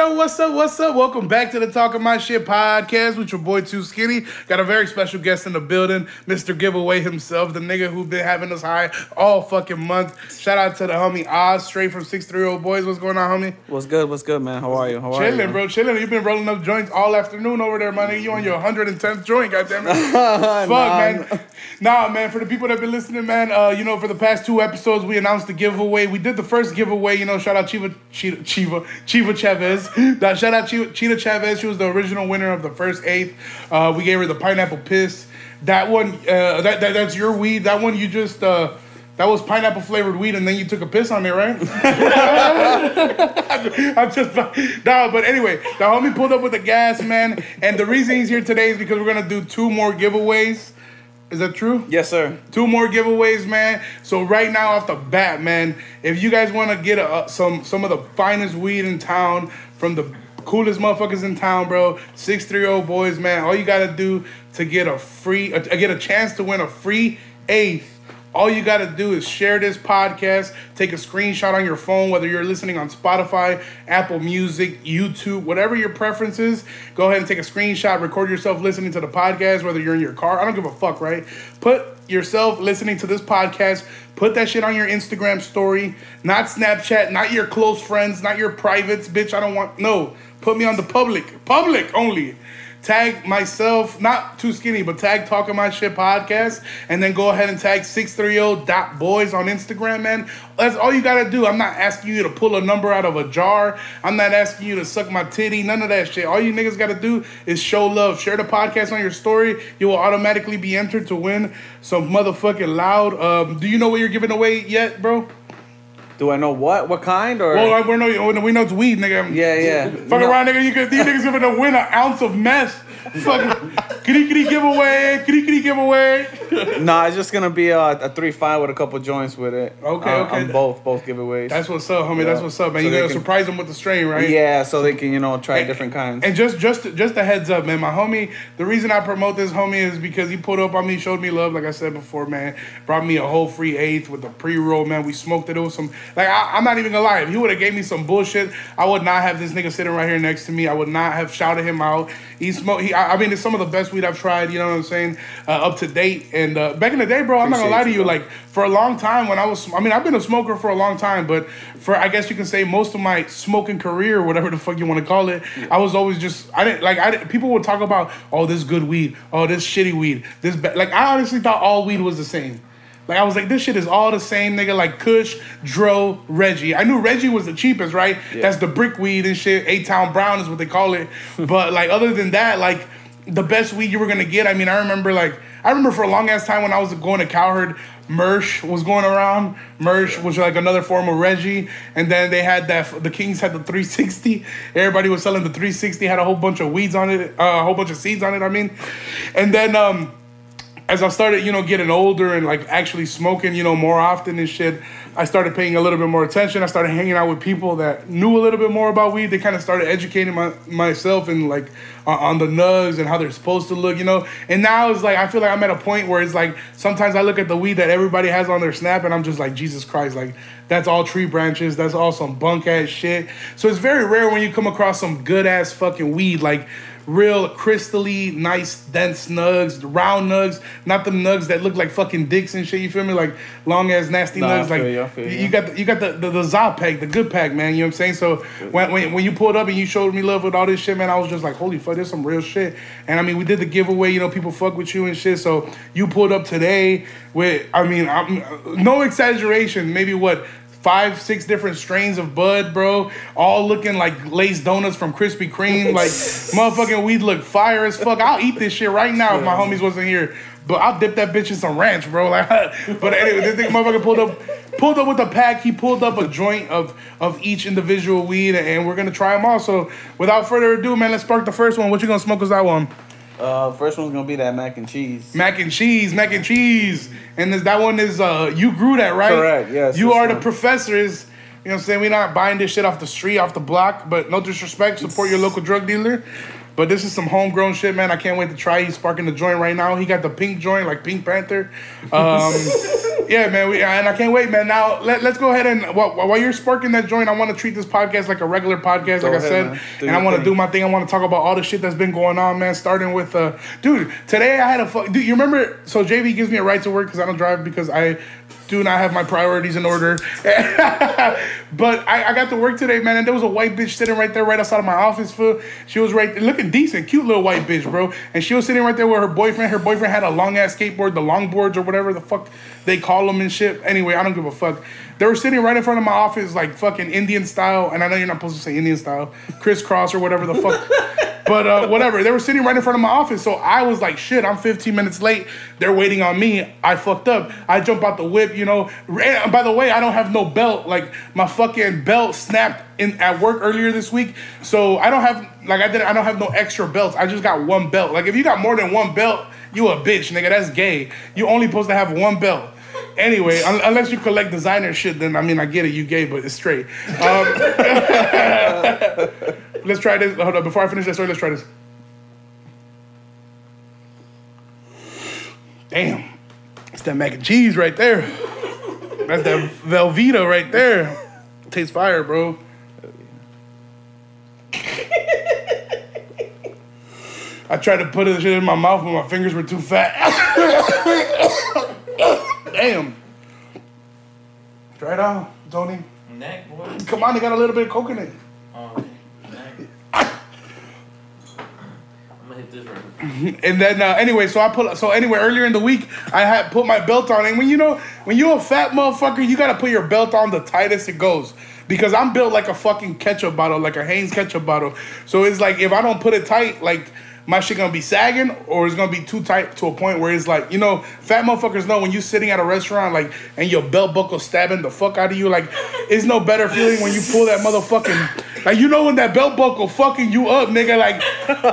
yo, what's up? What's up? Welcome back to the Talking My Shit podcast with your boy Too Skinny. Got a very special guest in the building, Mr. Giveaway himself, the nigga who been having us high all fucking month. Shout out to the homie Oz, straight from 630 Boys. What's going on, homie? What's good? What's good, man? How are you? How are Chilling, you? bro, chilling. You've been rolling up joints all afternoon over there, my nigga. You on your 110th joint, goddammit. Fuck, Nah, man. Nah, man, for the people that have been listening, man, uh, you know, for the past two episodes, we announced the giveaway. We did the first giveaway, you know, shout out Chiva, Chiva, Chiva, Chiva Chavez. That shout out Cheetah Chavez. She was the original winner of the first eighth. Uh, we gave her the pineapple piss. That one, uh, that, that that's your weed. That one you just, uh, that was pineapple flavored weed, and then you took a piss on it, right? I'm just no, but anyway, the homie pulled up with the gas, man. And the reason he's here today is because we're gonna do two more giveaways. Is that true? Yes, sir. Two more giveaways, man. So right now, off the bat, man, if you guys want to get a, some some of the finest weed in town from the coolest motherfuckers in town, bro, six three old boys, man. All you gotta do to get a free, uh, get a chance to win a free eighth. All you got to do is share this podcast, take a screenshot on your phone, whether you're listening on Spotify, Apple Music, YouTube, whatever your preference is. Go ahead and take a screenshot, record yourself listening to the podcast, whether you're in your car. I don't give a fuck, right? Put yourself listening to this podcast, put that shit on your Instagram story, not Snapchat, not your close friends, not your privates, bitch. I don't want, no. Put me on the public, public only tag myself, not too skinny, but tag Talking My Shit podcast, and then go ahead and tag 630.boys on Instagram, man. That's all you gotta do. I'm not asking you to pull a number out of a jar. I'm not asking you to suck my titty, none of that shit. All you niggas gotta do is show love. Share the podcast on your story. You will automatically be entered to win some motherfucking loud. Um, do you know what you're giving away yet, bro? Do I know what? What kind? Or Well, we know we know it's weed, nigga. yeah, yeah. Fuck around, nigga. You could, these niggas gonna win an ounce of meth. Fucking kitty kitty giveaway, kitty kitty giveaway. nah, it's just gonna be a, a three five with a couple joints with it. Okay, Uh, okay. On both both giveaways. That's what's up, homie. That's what's up, man. So you gotta can- surprise them with the strain, right? yeah, so they can you know try And- different kinds. And just just just a heads up, man. My homie, the reason I promote this homie is because he pulled up on me, showed me love, like I said before, man. Brought me a whole free eighth with the pre roll, man. We smoked it. It was some like I, I'm not even gonna lie. If he would have gave me some bullshit, I would not have this nigga sitting right here next to me. I would not have shouted him out. He smoked. He, I, I mean, it's some of the best weed I've tried. You know what I'm saying? Uh, up to date. And uh, back in the day, bro, I'm not gonna lie to you. Like for a long time, when I was, I mean, I've been a smoker for a long time, but for I guess you can say most of my smoking career, whatever the fuck you want to call it, I was always just I didn't like I didn't, people would talk about oh this good weed, oh this shitty weed, this ba-. like I honestly thought all weed was the same. Like I was like, this shit is all the same, nigga. Like Kush, Dro, Reggie. I knew Reggie was the cheapest, right? That's the brick weed and shit. A Town Brown is what they call it. but like other than that, like the best weed you were gonna get. I mean, I remember like I remember for a long ass time when I was going to Cowherd, Mersh was going around. Mersh was like another form of Reggie, and then they had that. The Kings had the 360. Everybody was selling the 360. Had a whole bunch of weeds on it, uh, a whole bunch of seeds on it. I mean, and then um, as I started, you know, getting older and like actually smoking, you know, more often and shit, I started paying a little bit more attention. I started hanging out with people that knew a little bit more about weed. They kind of started educating my, myself and like on, on the nugs and how they're supposed to look, you know. And now it's like I feel like I'm at a point where it's like sometimes I look at the weed that everybody has on their snap and I'm just like Jesus Christ, like that's all tree branches. That's all some bunk ass shit. So it's very rare when you come across some good ass fucking weed like real crystally nice dense nugs, round nugs, not the nugs that look like fucking dicks and shit. You feel me? Like long ass nasty Nah, nugs. Like you, you, you. got the, you got the the, the za pack, the good pack, man. You know what I'm saying? So when, when when you pulled up and you showed me love with all this shit, man, I was just like, holy fuck, there's some real shit. And I mean, we did the giveaway. You know, people fuck with you and shit. So you pulled up today with, I mean, I'm, no exaggeration, maybe what five, six different strains of bud, bro. All looking like Lay's donuts from Krispy Kreme. Like motherfucking weed look fire as fuck. I'll eat this shit right now if my homies wasn't here. But I'll dip that bitch in some ranch, bro. Like, but anyway, this nigga motherfucker pulled up, pulled up with a pack. He pulled up a joint of of each individual weed, and we're gonna try them all. So, without further ado, man, let's spark the first one. What you gonna smoke? Is that one? Uh, first one's gonna be that mac and cheese. Mac and cheese, mac and cheese, and this, that one is uh you grew that right? Correct, yes, You are the professors. You know what I'm saying? We're not buying this shit off the street, off the block, but no disrespect, support your local drug dealer. But this is some homegrown shit, man. I can't wait to try. He's sparking the joint right now. He got the pink joint, like Pink Panther. Um, Yeah, man, we, and I can't wait, man. Now let, let's go ahead and while, while you're sparking that joint, I want to treat this podcast like a regular podcast, like I said, and I want to do my thing. I want to talk about all the shit that's been going on, man. Starting with, uh, dude, today I had a fuck. Dude, you remember? So JV gives me a right to work because I don't drive because I do not have my priorities in order. but I, I got to work today, man, and there was a white bitch sitting right there, right outside of my office. Fool. She was right there, looking decent, cute little white bitch, bro. And she was sitting right there with her boyfriend. Her boyfriend had a long ass skateboard, the longboards or whatever the fuck they call them and shit. Anyway, I don't give a fuck. They were sitting right in front of my office, like fucking Indian style. And I know you're not supposed to say Indian style, crisscross or whatever the fuck. But uh, whatever, they were sitting right in front of my office, so I was like, "Shit, I'm 15 minutes late. They're waiting on me. I fucked up. I jump out the whip, you know. And by the way, I don't have no belt. Like my fucking belt snapped in at work earlier this week, so I don't have like I didn't. I don't have no extra belts. I just got one belt. Like if you got more than one belt, you a bitch, nigga. That's gay. You only supposed to have one belt. Anyway, un- unless you collect designer shit, then I mean I get it, you gay, but it's straight. Um, let's try this. Hold on, before I finish that story, let's try this. Damn, it's that mac and cheese right there. That's that Velveeta right there. Tastes fire, bro. I tried to put this shit in my mouth, but my fingers were too fat. Damn. Try it out, Tony. Neck, boy. Come on, they got a little bit of coconut. Oh, And then uh, anyway, so I put so anyway earlier in the week I had put my belt on, and when you know when you a fat motherfucker, you gotta put your belt on the tightest it goes. Because I'm built like a fucking ketchup bottle, like a Heinz ketchup bottle. So it's like if I don't put it tight, like my shit gonna be sagging, or it's gonna be too tight to a point where it's like, you know, fat motherfuckers know when you sitting at a restaurant, like, and your belt buckle stabbing the fuck out of you, like, it's no better feeling when you pull that motherfucking, like, you know, when that belt buckle fucking you up, nigga, like,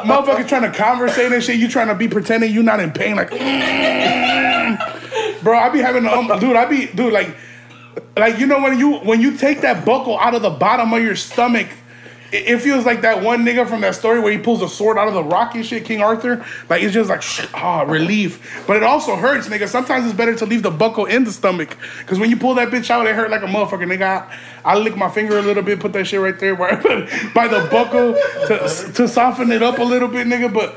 motherfucker trying to conversate and shit, you trying to be pretending you not in pain, like, bro, I be having, the, um, dude, I be, dude, like, like you know when you when you take that buckle out of the bottom of your stomach it, it feels like that one nigga from that story where he pulls a sword out of the rock and shit king arthur. Like it's just like ah relief. But it also hurts nigga. Sometimes it's better to leave the buckle in the stomach. Because when you pull that bitch out it hurt like a motherfucker nigga. I, I lick my finger a little bit put that shit right there by, by the buckle to, to soften it up a little bit nigga. But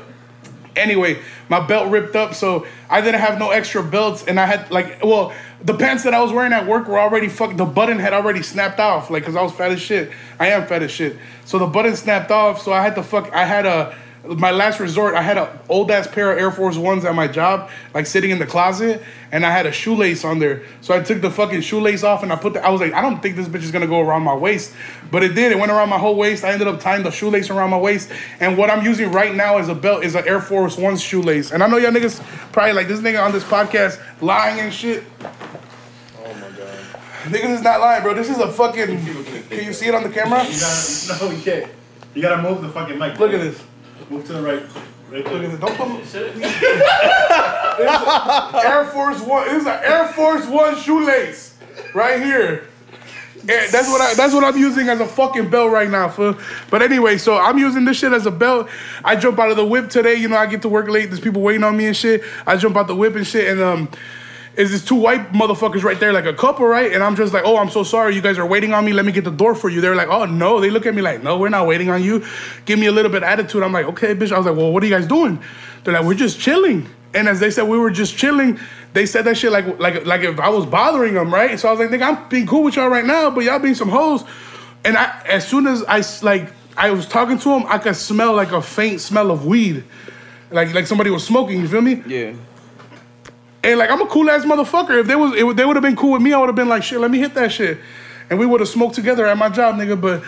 Anyway, my belt ripped up, so I didn't have no extra belts, and I had like, well, the pants that I was wearing at work were already fuck. The button had already snapped off, like, cause I was fat as shit. I am fat as shit, so the button snapped off. So I had to fuck. I had a my last resort. I had an old ass pair of Air Force Ones at my job, like sitting in the closet, and I had a shoelace on there. So I took the fucking shoelace off, and I put the. I was like, I don't think this bitch is gonna go around my waist, but it did. It went around my whole waist. I ended up tying the shoelace around my waist, and what I'm using right now as a belt, is an Air Force One shoelace. And I know y'all niggas probably like this nigga on this podcast lying and shit. Oh my god. Niggas is not lying, bro. This is a fucking. Can you see it on the camera? You gotta, no, you can't. You gotta move the fucking mic. Look at this. Move to the right. Right Look there. at this. Don't put Shit. Air Force One. This is an Air Force One shoelace right here. Yeah, that's what I. That's what I'm using as a fucking belt right now, fool. But anyway, so I'm using this shit as a belt. I jump out of the whip today. You know, I get to work late. There's people waiting on me and shit. I jump out the whip and shit, and um, is this two white motherfuckers right there, like a couple, right? And I'm just like, oh, I'm so sorry. You guys are waiting on me. Let me get the door for you. They're like, oh no. They look at me like, no, we're not waiting on you. Give me a little bit of attitude. I'm like, okay, bitch. I was like, well, what are you guys doing? They're like, we're just chilling. And as they said, we were just chilling. They said that shit like like like if I was bothering them, right? So I was like, nigga, I'm being cool with y'all right now, but y'all being some hoes. And I, as soon as I like, I was talking to them, I could smell like a faint smell of weed, like like somebody was smoking. You feel me? Yeah. And like I'm a cool ass motherfucker. If they was, they would have been cool with me. I would have been like, shit, let me hit that shit, and we would have smoked together at my job, nigga. But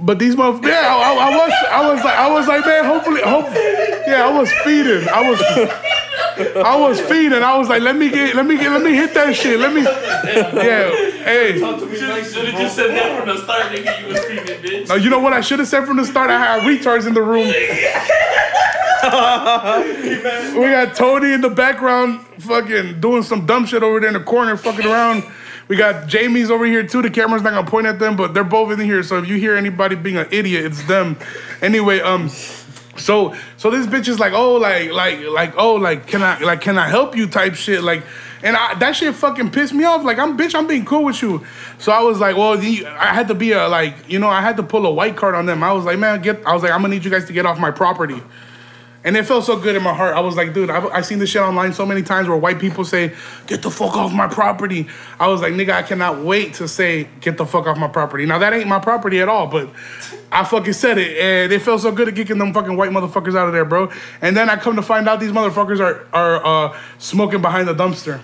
but these motherfuckers, yeah, I, I- I was, I was like, I was like, man, hopefully, hope, yeah, I was feeding, I was, I was feeding. I was like, let me get, let me get, let me hit that shit. Let me, yeah, hey. Should have just said that from the start, nigga. You was feeding, bitch. Now, you know what I should have said from the start? I had retards in the room. we got Tony in the background, fucking doing some dumb shit over there in the corner, fucking around. We got Jamie's over here too. The camera's not gonna point at them, but they're both in here. So if you hear anybody being an idiot, it's them. Anyway, um, so so this bitch is like, oh, like like like oh, like can I like can I help you type shit like. And I, that shit fucking pissed me off. Like I'm bitch, I'm being cool with you. So I was like, well, I had to be a like, you know, I had to pull a white card on them. I was like, man, get. I was like, I'm gonna need you guys to get off my property. And it felt so good in my heart. I was like, dude, I've, I've seen this shit online so many times where white people say, get the fuck off my property. I was like, nigga, I cannot wait to say, get the fuck off my property. Now, that ain't my property at all, but I fucking said it. And it felt so good at kicking them fucking white motherfuckers out of there, bro. And then I come to find out these motherfuckers are, are uh, smoking behind the dumpster.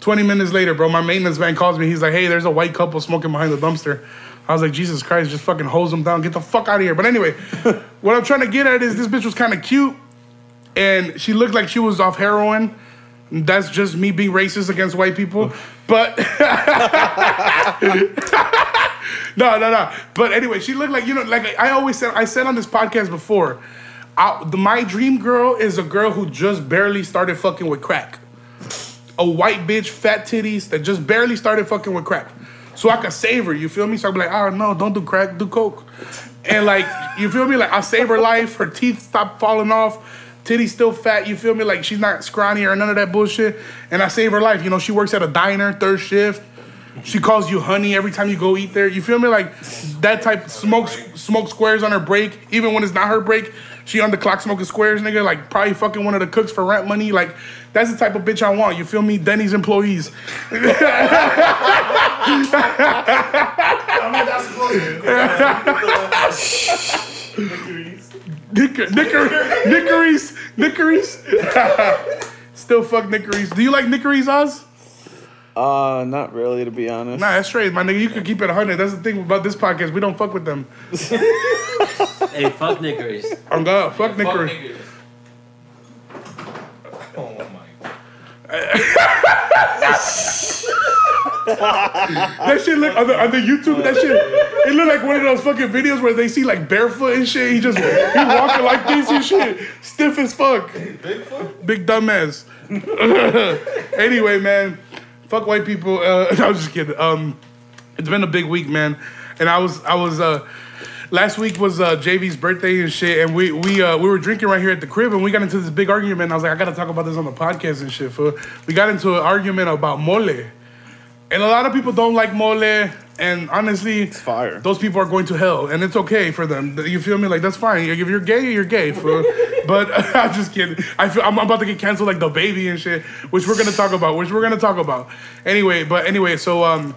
20 minutes later, bro, my maintenance man calls me. He's like, hey, there's a white couple smoking behind the dumpster. I was like, Jesus Christ, just fucking hose them down. Get the fuck out of here. But anyway, what I'm trying to get at is this bitch was kind of cute and she looked like she was off heroin. That's just me being racist against white people. But no, no, no. But anyway, she looked like you know, like I always said. I said on this podcast before, I, the, my dream girl is a girl who just barely started fucking with crack. A white bitch, fat titties that just barely started fucking with crack. So I could save her, you feel me? So I'd be like, oh no, don't do crack, do coke. And like, you feel me? Like I save her life, her teeth stop falling off, titties still fat, you feel me? Like she's not scrawny or none of that bullshit. And I save her life. You know, she works at a diner, third shift. She calls you honey every time you go eat there. You feel me? Like that type smokes smoke squares on her break, even when it's not her break. She on the clock smoking squares, nigga. Like probably fucking one of the cooks for rent money. Like that's the type of bitch I want. You feel me? Denny's employees. I mean, that's. Nicker, nicker, nickeries, nickeries. Still fuck nickeries. Do you like nickeries, Oz? Uh, not really, to be honest. Nah, that's straight, my nigga. You can keep it 100. That's the thing about this podcast. We don't fuck with them. Hey, fuck Nickeries. I'm God. Fuck. Nickeries. Oh my. God. That shit look on the, on the YouTube. That shit, it look like one of those fucking videos where they see like barefoot and shit. He just he walking like this and shit, stiff as fuck. Bigfoot? Big dumbass. anyway, man, fuck white people. Uh, I was just kidding. Um, it's been a big week, man, and I was I was uh. Last week was uh, JV's birthday and shit, and we we uh, we were drinking right here at the crib, and we got into this big argument. And I was like, I gotta talk about this on the podcast and shit. Fool. We got into an argument about mole, and a lot of people don't like mole. And honestly, It's fire. those people are going to hell, and it's okay for them. You feel me? Like that's fine. If you're gay, you're gay. fool. but I'm just kidding. I feel I'm about to get canceled like the baby and shit, which we're gonna talk about. Which we're gonna talk about. Anyway, but anyway, so um,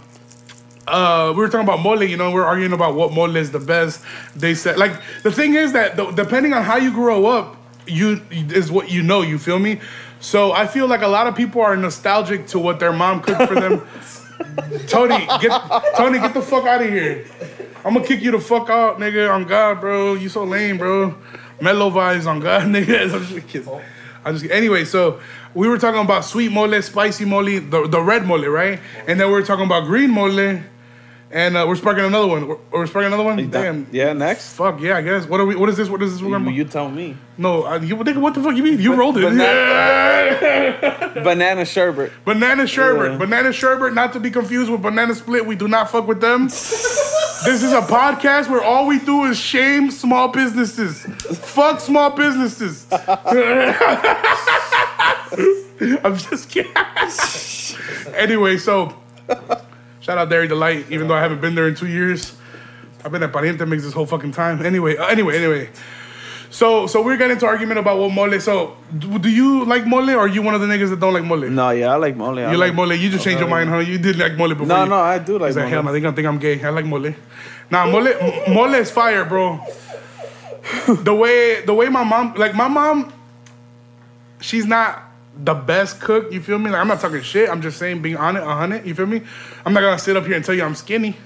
uh, we were talking about mole. You know, we are arguing about what mole is the best. They said like the thing is that the, depending on how you grow up, you is what you know. You feel me? So I feel like a lot of people are nostalgic to what their mom cooked for them. Tony, get Tony, get the fuck out of here. I'm gonna kick you the fuck out, nigga. On God, bro. You so lame, bro. Mellow vibes on God, nigga. I'm just kidding. I just anyway. So we were talking about sweet mole, spicy mole, the, the red mole, right? And then we were talking about green mole, and uh, we're sparking another one. We're, we're sparking another one. Damn. Yeah, next. Fuck yeah, I guess. What are we? What is this? What is this? We're You, you tell me. no, uh, you, nigga, what the fuck you mean? You rolled it. Yeah. Banana sherbet. Banana sherbet. Yeah. Banana sherbet, not to be confused with banana split. We do not fuck with them. this is a podcast where all we do is shame small businesses. fuck small businesses. I'm just kidding. anyway, so shout out Dairy Delight, even though I haven't been there in two years. I've been at Pariente Mix this whole fucking time. Anyway, uh, anyway, anyway. So, so we're getting into argument about what mole. So, do, do you like mole, or are you one of the niggas that don't like mole? No, yeah, I like mole. I You like mole? You just changed your mind, huh? You did like mole before. No, you- no, I do like He's like, hell mole. no, they gonna think I'm gay. I like mole. Nah, mole, mole is fire, bro. the way, the way my mom, like my mom, she's not the best cook. You feel me? Like I'm not talking shit. I'm just saying, being on it, it. You feel me? I'm not gonna sit up here and tell you I'm skinny.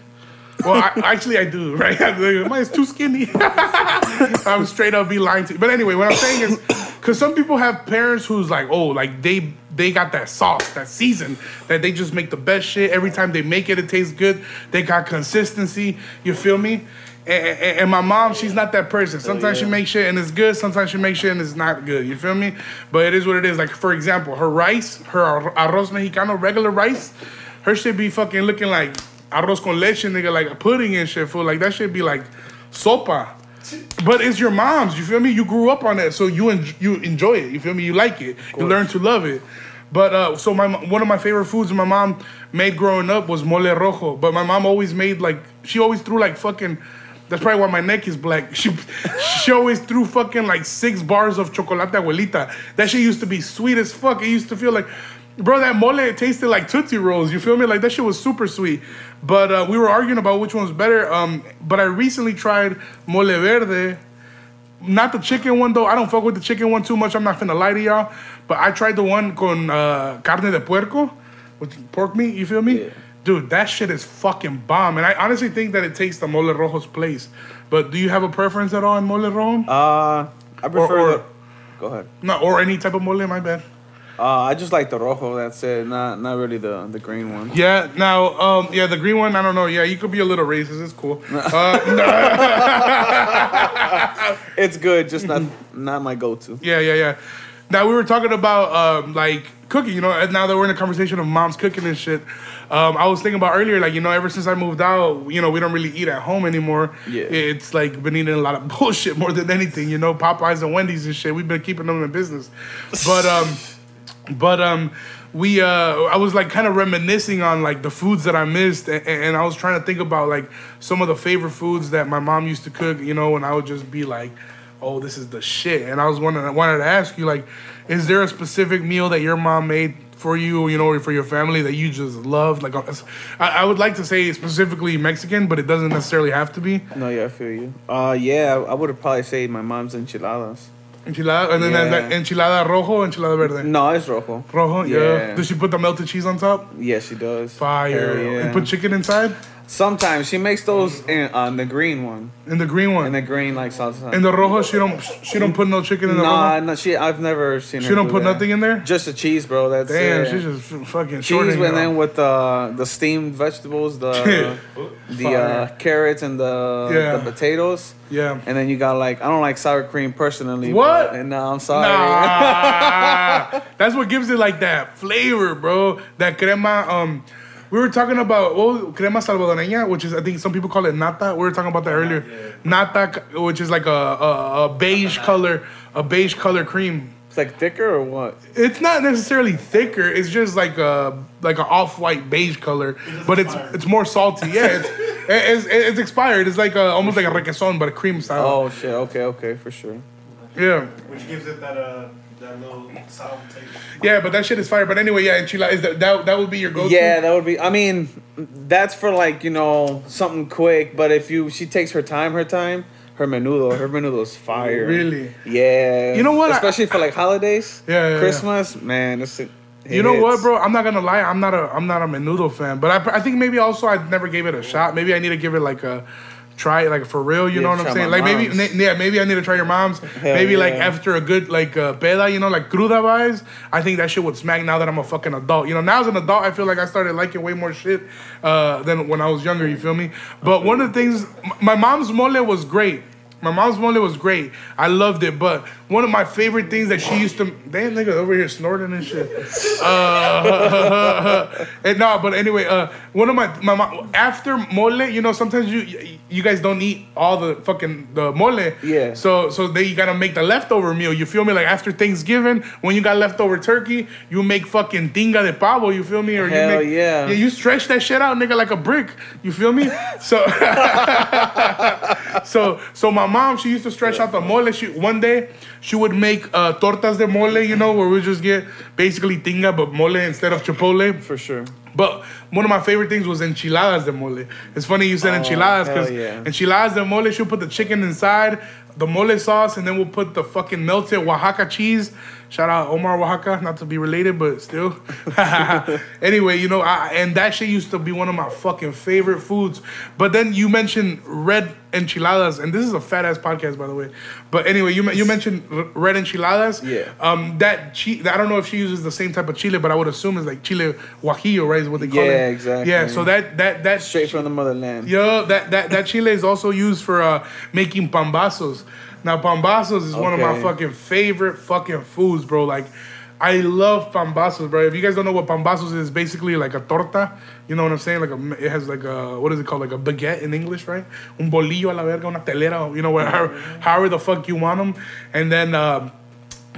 Well, I, actually, I do, right? Mine's too skinny. I'm straight up be lying to you. But anyway, what I'm saying is, because some people have parents who's like, oh, like they they got that sauce, that season, that they just make the best shit. Every time they make it, it tastes good. They got consistency. You feel me? And, and, and my mom, she's not that person. Sometimes she makes shit and it's good. Sometimes she makes shit and it's not good. You feel me? But it is what it is. Like for example, her rice, her ar- arroz mexicano, regular rice, her shit be fucking looking like arroz con leche, nigga, like a pudding and shit. Fool, like that shit be like sopa. But it's your mom's. You feel me? You grew up on that, so you en- you enjoy it. You feel me? You like it. You learn to love it. But uh, so my one of my favorite foods my mom made growing up was mole rojo. But my mom always made like she always threw like fucking. That's probably why my neck is black. She she always threw fucking like six bars of chocolate abuelita. That shit used to be sweet as fuck. It used to feel like, bro, that mole it tasted like tootsie rolls. You feel me? Like that shit was super sweet. But uh, we were arguing about which one was better. Um, but I recently tried mole verde not the chicken one though. I don't fuck with the chicken one too much. I'm not finna lie to y'all. But I tried the one con uh, carne de puerco, with pork meat. You feel me? Yeah. Dude, that shit is fucking bomb. And I honestly think that it takes the mole rojo's place. But do you have a preference at all in mole rojo? Uh, I prefer or- the. Go ahead. no, or any type of mole. My bad. Uh, I just like the rojo. That's it. Not not really the the green one. Yeah. Now, um, yeah, the green one. I don't know. Yeah, you could be a little racist. It's cool. Uh, no, It's good, just not not my go-to. Yeah, yeah, yeah. Now we were talking about um, like cooking, you know. And now that we're in a conversation of mom's cooking and shit, um, I was thinking about earlier, like you know, ever since I moved out, you know, we don't really eat at home anymore. Yeah. it's like been eating a lot of bullshit more than anything, you know, Popeyes and Wendy's and shit. We've been keeping them in business, but um, but um. We, uh, I was like kind of reminiscing on like the foods that I missed, and, and I was trying to think about like some of the favorite foods that my mom used to cook, you know, and I would just be like, oh, this is the shit. And I was wondering, I wanted to ask you, like, is there a specific meal that your mom made for you, you know, or for your family that you just love? Like, uh, I, I would like to say specifically Mexican, but it doesn't necessarily have to be No, yeah, I feel you. Uh, yeah, I would have probably say my mom's enchiladas. enchilada, and then Yeah. that enchilada rojo, enchilada verde. No, it's rojo. Rojo, yeah. Yeah. Does she put the melted cheese on top? Yeah, she does. Fire. Hell yeah. And put chicken inside Sometimes she makes those in uh, the green one, in the green one. in the green like salsa. in the rojo, she don't she don't put no chicken in the Nah, rojo. no, she. I've never seen her. She don't put that. nothing in there. Just the cheese, bro. That's Damn, it. she's just fucking cheese, shorting and it then with the the steamed vegetables, the the uh, carrots and the Yeah. the potatoes, yeah. and then you got like I don't like sour cream personally. What? but- And no, I'm sorry. Nah, that's what gives it like that flavor, bro. That crema. Um, we were talking about well, crema salvadoreña, which is I think some people call it nata. We were talking about that earlier. Nata, which is like a, a, a beige color, a beige color cream. It's like thicker or what? It's not necessarily thicker. It's just like a like an off white beige color, but it's it's more salty. Yeah, it's, it's it's expired. It's like a, almost like a requesón, but a cream style. Oh shit. Okay, okay, for sure. Yeah. Which gives it that uh that little sour taste. Yeah, but that shit is fire. But anyway, yeah, enchilada is that that, that would be your go-to. Yeah, that would be. I mean, that's for like you know something quick. But if you, she takes her time, her time. Her menudo, her menudo's fire. Really? Yeah. You know what? I- Especially for like holidays. Yeah, yeah, yeah. Christmas, man. It's, it You know what, bro? I'm not gonna lie. I'm not a I'm not a menudo fan, but I, I think maybe also I never gave it a shot. Maybe I need to give it like a try, it like for real. You Yeah, know what I'm saying? Like maybe mom's. na- yeah, maybe I need to try your mom's. maybe like after a good like uh, peda, you know, like cruda vibes. I think that shit would smack. Now that I'm a fucking adult, you know. Now as an adult, I feel like I started liking way more shit uh, than when I was younger. You feel me? But one of the things, my mom's mole was great. My mom's mole was great. I loved it. But one of my favorite things that she used to damn nigga over here snorting and shit. Uh, and no, but anyway, uh, one of my my mom after mole, you know, sometimes you you guys don't eat all the fucking the mole. Yeah. So so they you gotta make the leftover meal. You feel me? Like after Thanksgiving, when you got leftover turkey, you make fucking tinga de pavo. You feel me? Or Hell you make, yeah. Yeah, you stretch that shit out, nigga, like a brick. You feel me? So so so my mom, she used to stretch out the mole. She one day she would make uh, tortas de mole, you know, where we just get basically tinga but mole instead of chipotle. For sure. But one of my favorite things was enchiladas de mole. It's funny you said oh, enchiladas Oh, hell because yeah. enchiladas de mole, she'll put the chicken inside, the mole sauce, and then we'll put the fucking melted Oaxaca cheese. Shout out Omar Oaxaca, not to be related, but still. anyway, you know, I, and that shit used to be one of my fucking favorite foods. But then you mentioned red enchiladas, and this is a fat ass podcast, by the way. But anyway, you you mentioned red enchiladas. Yeah. Um, that chi- I don't know if she uses the same type of chile, but I would assume it's like chile guajillo, right? Is what they call it. Yeah, exactly. Yeah, so that that that Straight from the motherland. Yo, that, that, that chile is also used for uh, making pambazos. Now, pambazos is one of my fucking favorite fucking foods, bro. Like, I love pambazos, bro. If you guys don't know what pambazos is, basically like a torta. You know what I'm saying? Like a, it has like a what is it called? Like a baguette in English, right? Un bolillo a la verga, una telera. You know, whatever, however the fuck you want them. And then. Uh,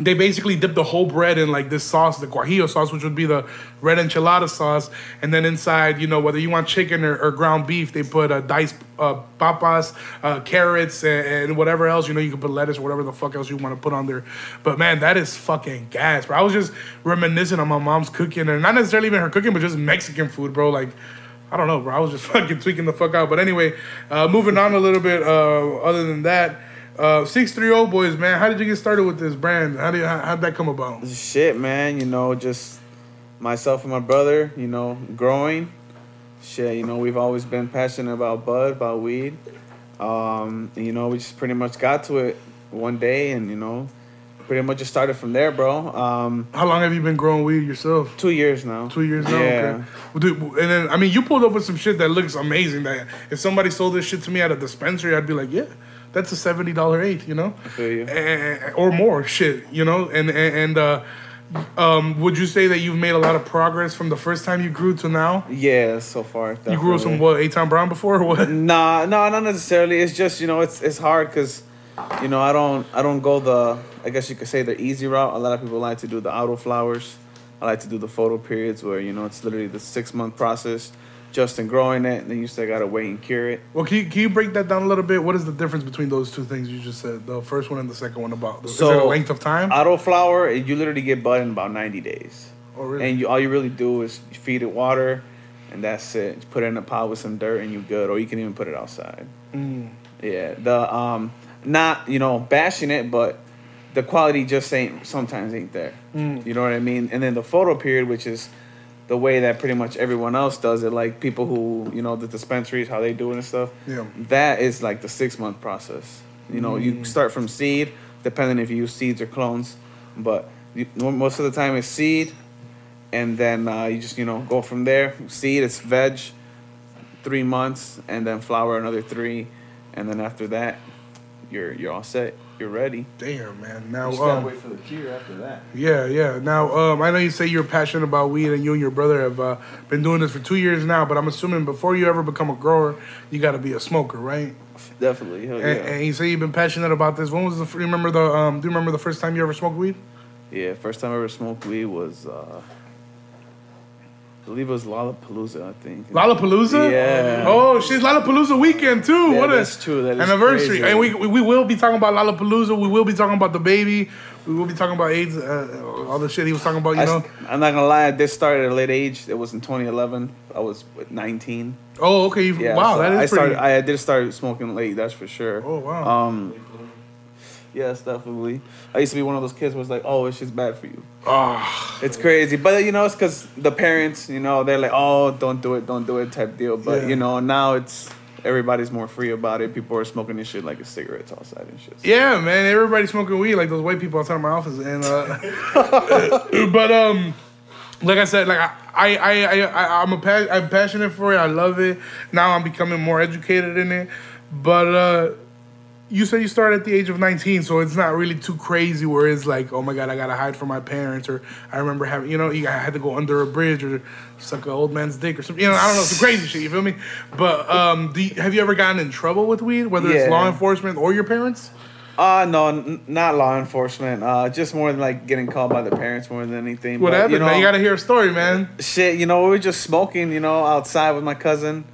they basically dip the whole bread in like this sauce, the guajillo sauce, which would be the red enchilada sauce, and then inside, you know, whether you want chicken or, or ground beef, they put uh, diced uh, papas, uh, carrots, and, and whatever else. You know, you can put lettuce or whatever the fuck else you want to put on there. But man, that is fucking gas, bro. I was just reminiscing on my mom's cooking, and not necessarily even her cooking, but just Mexican food, bro. Like. I don't know, bro. I was just fucking tweaking the fuck out. But anyway, uh, moving on a little bit. Uh, other than that, uh, six three zero boys, man. How did you get started with this brand? How did how, how'd that come about? Shit, man. You know, just myself and my brother. You know, growing. Shit, you know, we've always been passionate about bud, about weed. Um, and, you know, we just pretty much got to it one day, and you know, pretty much just started from there, bro. Um, How long have you been growing weed yourself? two years now. Two years now. Yeah. Okay. Well, dude, and then I mean, you pulled up with some shit that looks amazing. That if somebody sold this shit to me at a dispensary, I'd be like, yeah, that's a seventy dollar eighth, you know, you. and, or more shit, you know. And and, uh, um, would you say that you've made a lot of progress from the first time you grew to now? Yeah, so far. You grew some definitely. what eight time brown before or what? Nah, no, not necessarily. It's just you know, it's it's hard because, you know, I don't I don't go the I guess you could say the easy route. A lot of people like to do the auto flowers. I like to do the photo periods where you know it's literally the six month process, just in growing it, and then you still gotta wait and cure it. Well, can you, can you break that down a little bit? What is the difference between those two things you just said? The first one and the second one about is it a length of time? Auto flower, you literally get bud in about ninety days, oh, really? and you all you really do is feed it water, and that's it. You put it in a pot with some dirt, and you're good. Or you can even put it outside. Mm. Yeah, the um, not you know bashing it, but the quality just ain't sometimes ain't there. Mm. You know what I mean? And then the photo period, which is the way that pretty much everyone else does it, like people who you know the dispensaries how they do it and stuff. Yeah. That is like the six month process. You know, you start from seed, depending if you use seeds or clones, but you, most of the time it's seed, and then uh, you just you know go from there. Seed, it's veg, three months, and then flower another three, and then after that, you're you're all set. You're ready. Damn, man. Now, just gotta um, wait for the cure after that. Yeah, yeah. Now, um, I know you say you're passionate about weed, and you and your brother have uh, been doing this for two years now. But I'm assuming before you ever become a grower, you got to be a smoker, right? Definitely. Hell yeah. And, and you say you've been passionate about this. When was the? You remember the? Um, do you remember the first time you ever smoked weed? yeah. First time I ever smoked weed was, uh, believe it was Lollapalooza. I think. Lollapalooza. Yeah. Oh, she's Lollapalooza weekend too. Yeah, what a true. That is anniversary. crazy. And we, we we will be talking about Lollapalooza. We will be talking about the baby. We will be talking about AIDS. Uh, all the shit he was talking about. You know? I'm not gonna lie. I did start at a late age. It was in 2011. I was what, 19. Oh, okay. Yeah. wow, so that is I pretty. started. I did start smoking late. That's for sure. oh wow. Um. Yes, definitely. I used to be one of those kids who was like, "Oh, it's just bad for you." Ah. It's crazy, but you know, it's because the parents, you know, they're like, "Oh, don't do it, don't do it," type deal. But Yeah. you know, now it's everybody's more free about it. People are smoking this shit like a cigarettes outside and shit. Yeah, man, everybody smoking weed like those white people outside of my office, and uh, but um, like I said, like I I I, I I'm a pa- I'm passionate for it. I love it. Now I'm becoming more educated in it, but uh. You said you started at the age of 19, so it's not really too crazy where it's like, oh my God, I gotta hide from my parents, or I remember having, you know, I had to go under a bridge or suck an old man's dick or something. You know, I don't know, some crazy shit, you feel me? But um, do you, have you ever gotten in trouble with weed, whether it's law enforcement or your parents? Uh no, n- not law enforcement. Uh, just more than like getting called by the parents more than anything. What But, happened? You know, man? You gotta hear a story, man. shit, you know, we were just smoking, you know, outside with my cousin.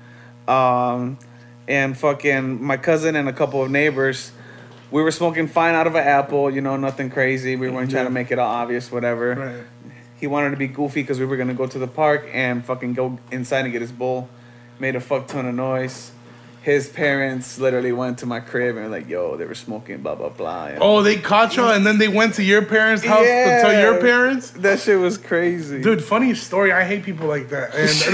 Um, and fucking my cousin and a couple of neighbors. We were smoking fine out of an apple, you know, nothing crazy. We weren't trying to make it all obvious, whatever. Right. He wanted to be goofy because we were gonna go to the park and fucking go inside and get his bowl. Made a fuck ton of noise. His parents literally went to my crib and were like, "Yo, they were smoking, blah blah blah." And Oh, they caught you, and then they went to your parents' house to tell your parents. that shit was crazy, Dude, funny story. I hate people like that. And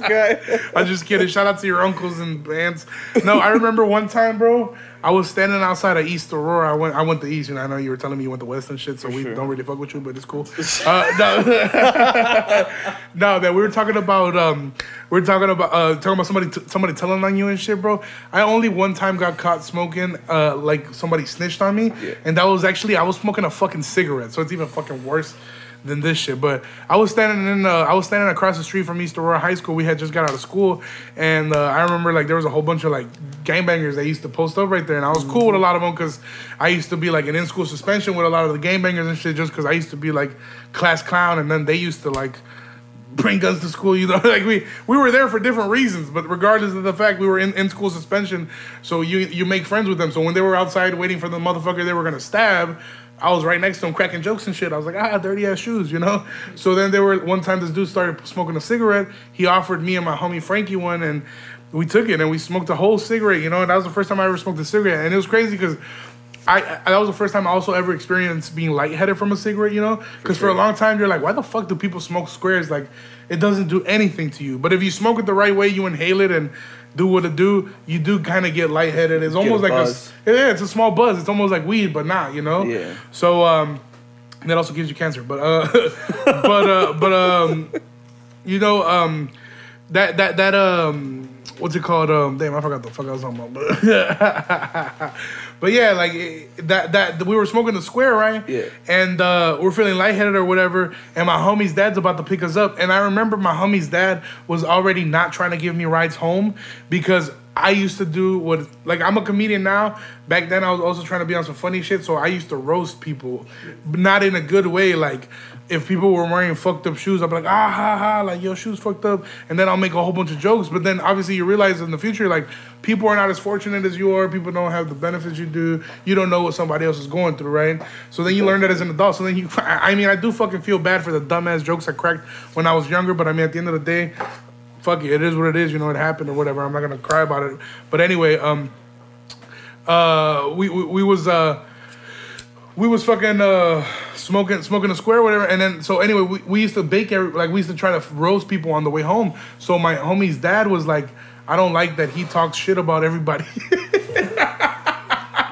guy. I'm just kidding. Shout out to your uncles and aunts. No, I remember one time, bro. I was standing outside of East Aurora. I went. I went to East, and I know you were telling me you went to West and shit. So we sure. don't really fuck with you, but it's cool. Uh, no, no, man. We were talking about. Um, we were talking about uh, talking about somebody t- somebody telling on you and shit, bro. I only one time got caught smoking. Uh, like somebody snitched on me, Yeah. and that was actually I was smoking a fucking cigarette. So it's even fucking worse. Than this shit. But I was standing in, uh, I was standing across the street from East Aurora High School. We had just got out of school, and uh, I remember like there was a whole bunch of like gangbangers that used to post up right there, and I was cool with a lot of them because I used to be like an in school suspension with a lot of the gangbangers and shit, just because I used to be like class clown, and then they used to like bring guns to school. You know, like we we were there for different reasons, but regardless of the fact we were in, in school suspension, so you you make friends with them. So when they were outside waiting for the motherfucker they were gonna stab. I was right next to him cracking jokes and shit. I was like, ah, dirty ass shoes, you know? So then there were, one time this dude started smoking a cigarette. He offered me and my homie Frankie one, and we took it and we smoked a whole cigarette, you know? And that was the first time I ever smoked a cigarette. And it was crazy because I, I that was the first time I also ever experienced being lightheaded from a cigarette, you know? Because for, a long time you're like, why the fuck do people smoke squares? Like, it doesn't do anything to you. But if you smoke it the right way, you inhale it and do what it do, you do kind of get lightheaded. It's almost a like buzz. a yeah, it's a small buzz. It's almost like weed, but not, you know? Yeah. So um, that also gives you cancer. But uh, but uh, but um, you know um, that that that um, what's it called? Um, damn, I forgot the fuck I was talking about. But but yeah, like it- that that we were smoking the square, right? Yeah. And uh, we're feeling lightheaded or whatever, and my homie's dad's about to pick us up, and I remember my homie's dad was already not trying to give me rides home because I used to do what like I'm a comedian now. Back then I was also trying to be on some funny shit, so I used to roast people, but not in a good way. Like if people were wearing fucked up shoes, I'd be like, ah ha ha, like your shoes fucked up, and then I'll make a whole bunch of jokes. But then obviously you realize in the future, like people are not as fortunate as you are. People don't have the benefits you do. You don't know what somebody else is going through, right? So then you learn that as an adult. So then you, I mean, I do fucking feel bad for the dumbass jokes I cracked when I was younger. But I mean, at the end of the day, fuck it, it is what it is. You know, it happened or whatever. I'm not gonna cry about it. But anyway, um, uh, we we, we was uh, we was fucking uh smoking smoking a square whatever. And then so anyway, we, we used to bake every like we used to try to roast people on the way home. So my homie's dad was like, I don't like that he talks shit about everybody.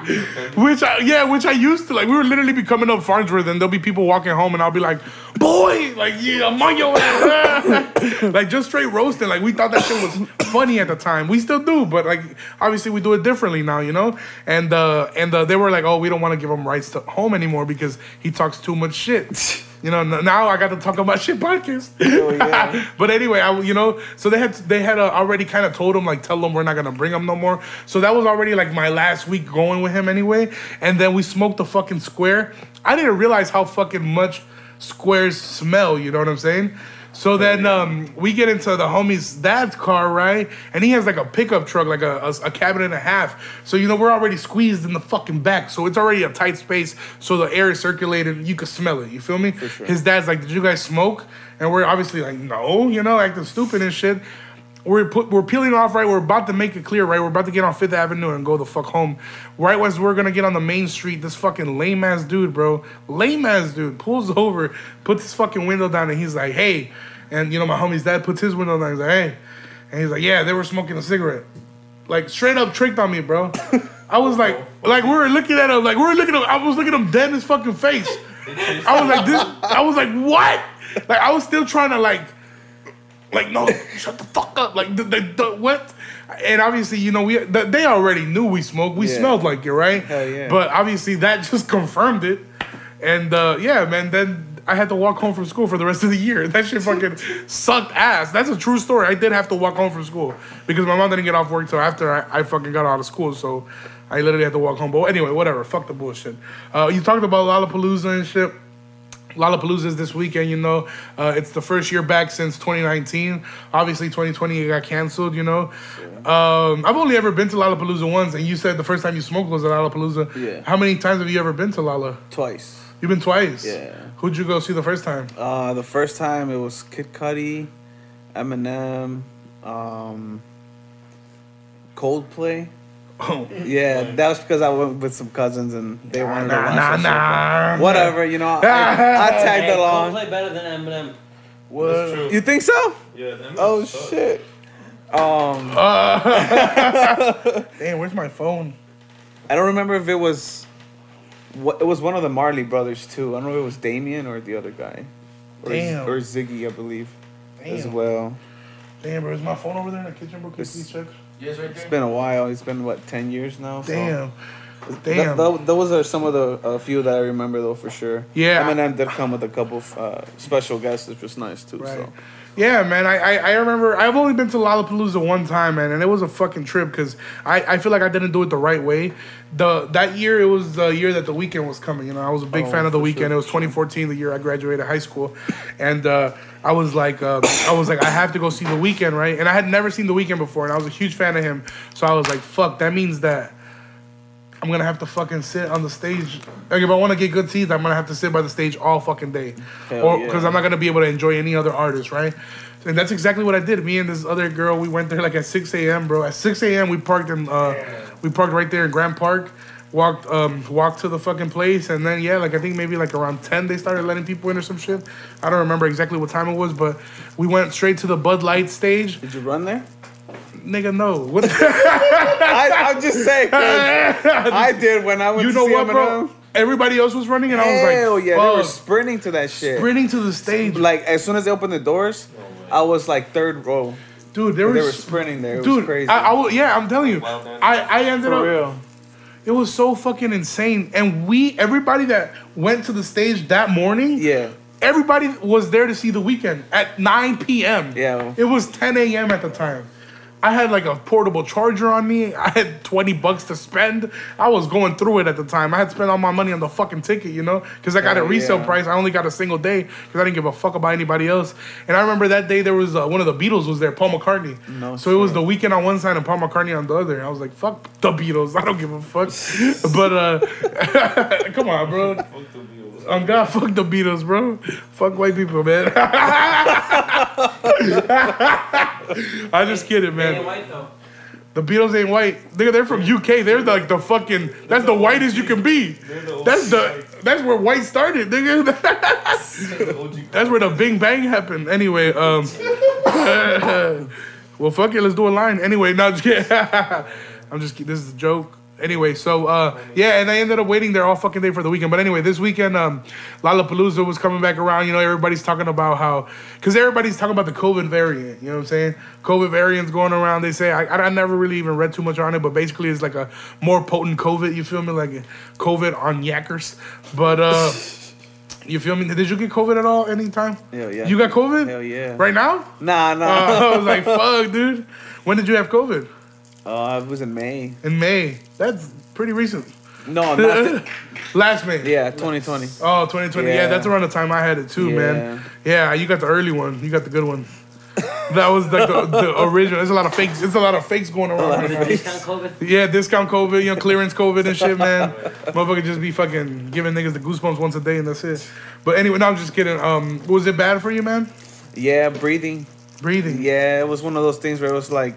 Which I, yeah, which I used to like. We were literally be coming up Farnsworth, and there'll be people walking home, and I'll be like, "Boy, like yeah, I'm on your ass," like just straight roasting. Like we thought that shit was funny at the time. We still do, but like obviously we do it differently now, you know. And uh, and uh, they were like, "Oh, we don't want to give him rights to home anymore because he talks too much shit." You know, now I got to talk about shit podcast. Oh, yeah. but anyway, I you know, so they had they had uh, already kind of told him like tell him we're not gonna bring him no more. So that was already like my last week going with him anyway. And then we smoked the fucking square. I didn't realize how fucking much squares smell. You know what I'm saying? So then um, we get into the homie's dad's car, right? And he has like a pickup truck, like a, a, a cabin and a half. So, you know, we're already squeezed in the fucking back. So it's already a tight space. So the air is circulated. You can smell it. You feel me? sure. His dad's like, Did you guys smoke? And we're obviously like, No, you know, acting stupid and shit. We're put, we're peeling off right. We're about to make it clear, right? We're about to get on Fifth Avenue and go the fuck home. Right as we're gonna get on the main street, this fucking lame ass dude, bro, lame ass dude, pulls over, puts his fucking window down, and he's like, "Hey," and you know my homie's dad puts his window down. He's like, "Hey," and he's like, "Yeah, they were smoking a cigarette." Like straight up tricked on me, bro. I was like, like we were looking at him, like we were looking at him. I was looking at him dead in his fucking face. I was like, this. I was like, what? Like I was still trying to like like no shut the fuck up. Like the, the, the what? And obviously you know we the, they already knew we smoked. We Yeah. smelled like it right? Hell yeah. but obviously that just confirmed it. And uh yeah man then i had to walk home from school for the rest of the year. That shit fucking sucked ass. That's a true story. I did have to walk home from school because my mom didn't get off work till after i, I fucking got out of school. So i literally had to walk home. But anyway whatever. Fuck the bullshit. Uh you talked about lollapalooza and shit Lollapalooza is this weekend, you know. Uh, it's the first year back since 2019. Obviously, 2020 got canceled, you know. Um, I've only ever been to Lollapalooza once, and you said the first time you smoked was at Lollapalooza. Yeah. How many times have you ever been to Lolla? Twice. You've been twice. Yeah. Who'd you go see the first time? Uh, the first time it was Kid Cudi, Eminem, um, Coldplay. Oh, Yeah, that was because I went with some cousins and they wanted to nah, watch nah, that shit. nah. Whatever, you know, I, I tagged Hey, along. Coldplay better than Eminem. What? true. You think so? Yeah. Them Oh suck. shit. Um, Damn, where's my phone? I don't remember if it was. What it was one of the Marley brothers too. I don't know if it was Damian or the other guy, or, Damn. or Ziggy, I believe, as well. Damn, bro, is my phone over there in the kitchen, bro? Can you please check? Yes, right It's there. been a while. It's been what ten years now. so- Damn. Damn. Th- th- those are some of the uh, few that I remember though for sure. Yeah. Eminem did come with a couple of uh, special guests, which was nice too. Right. So Yeah, man. I, I I remember I've only been to Lollapalooza one time, man, and it was a fucking trip because I, I feel like I didn't do it the right way. The that year it was the year that the Weeknd was coming. You know, I was a big Oh, fan of the Weeknd. sure, it was 2014, the year I graduated high school, and uh, I was like uh, I was like I have to go see the Weeknd, right? And I had never seen the Weeknd before, and I was a huge fan of him. So I was like, fuck, that means that. I'm gonna have to fucking sit on the stage. Like if I want to get good seats, I'm gonna have to sit by the stage all fucking day, Hell or yeah. because I'm not gonna be able to enjoy any other artist, right? And that's exactly what I did. Me and this other girl, we went there like at 6 a.m., bro. At 6 a.m., we parked in, uh, we parked right there in Grand Park. Walked, um, walked to the fucking place, and then yeah, like I think maybe like around 10 they started letting people in or some shit. I don't remember exactly what time it was, but we went straight to the Bud Light stage. did you run there? Nigga, no. What? I, I'm just saying. 'cause I did when I went you to know see what, bro? Everybody else was running, and I was like, Hell yeah, they were sprinting to that shit. sprinting to the stage, Like as soon as they opened the doors, I was like third row. dude. There They were sprinting there. It was dude. crazy. I, I will- yeah, I'm telling you, Well. I, I ended up. For real. It was so fucking insane, and we, everybody that went to the stage that morning, Yeah. everybody was there to see the Weeknd at 9 p.m. Yeah. it was 10 a.m. at the time. I had like a portable charger on me. I had 20 bucks to spend. I was going through it at the time. I had spent all my money on the fucking ticket, you know, because I got a resale yeah. price. I only got a single day because I didn't give a fuck about anybody else. And I remember that day there was uh, one of the Beatles was there, Paul McCartney. No so it was the Weeknd on one side and Paul McCartney on the other. I was like, fuck the Beatles. I don't give a fuck. but uh, come on, bro. I'm God, fuck the Beatles, bro. Fuck white people, man. I just kidding, They ain't man. white though. The Beatles ain't white. They're, they're from UK. They're like the fucking. That's the whitest you can be. the That's the. That's where white started, nigga. That's where the Bing Bang happened. Anyway, um. well, fuck it. Let's do a line. Anyway, no, just kidding. I'm just kidding. This is a joke. Anyway, so uh, yeah, and I ended up waiting there all fucking day for the Weeknd. But anyway, this weekend, um, Lollapalooza was coming back around. You know, everybody's talking about how, because everybody's talking about the COVID variant. You know what I'm saying? COVID variant's going around. They say I, I never really even read too much on it, but basically it's like a more potent COVID. You feel me? Like COVID on yackers. But uh, you feel me? Did you get COVID at all anytime? Hell yeah. You got COVID? Hell yeah. Right now? Nah, Uh, nah. I was like, fuck, dude. When did you have COVID? Uh, it was in May. In May. That's pretty recent. No, not the, Last May. yeah, 2020. Oh, 2020. Yeah. Yeah. that's around the time I had it too, man. Yeah. Yeah, you got the early one. You got the good one. That was like the, the original. There's a lot of fakes. There's a lot of fakes going around. right now. Discount COVID. Yeah, discount COVID, you know, clearance COVID and shit, man. Motherfucker just be fucking giving niggas the goosebumps once a day and that's it. But anyway, no, I'm just kidding. Um, was it bad for you, man? Yeah, breathing. Breathing. Yeah, it was one of those things where it was like,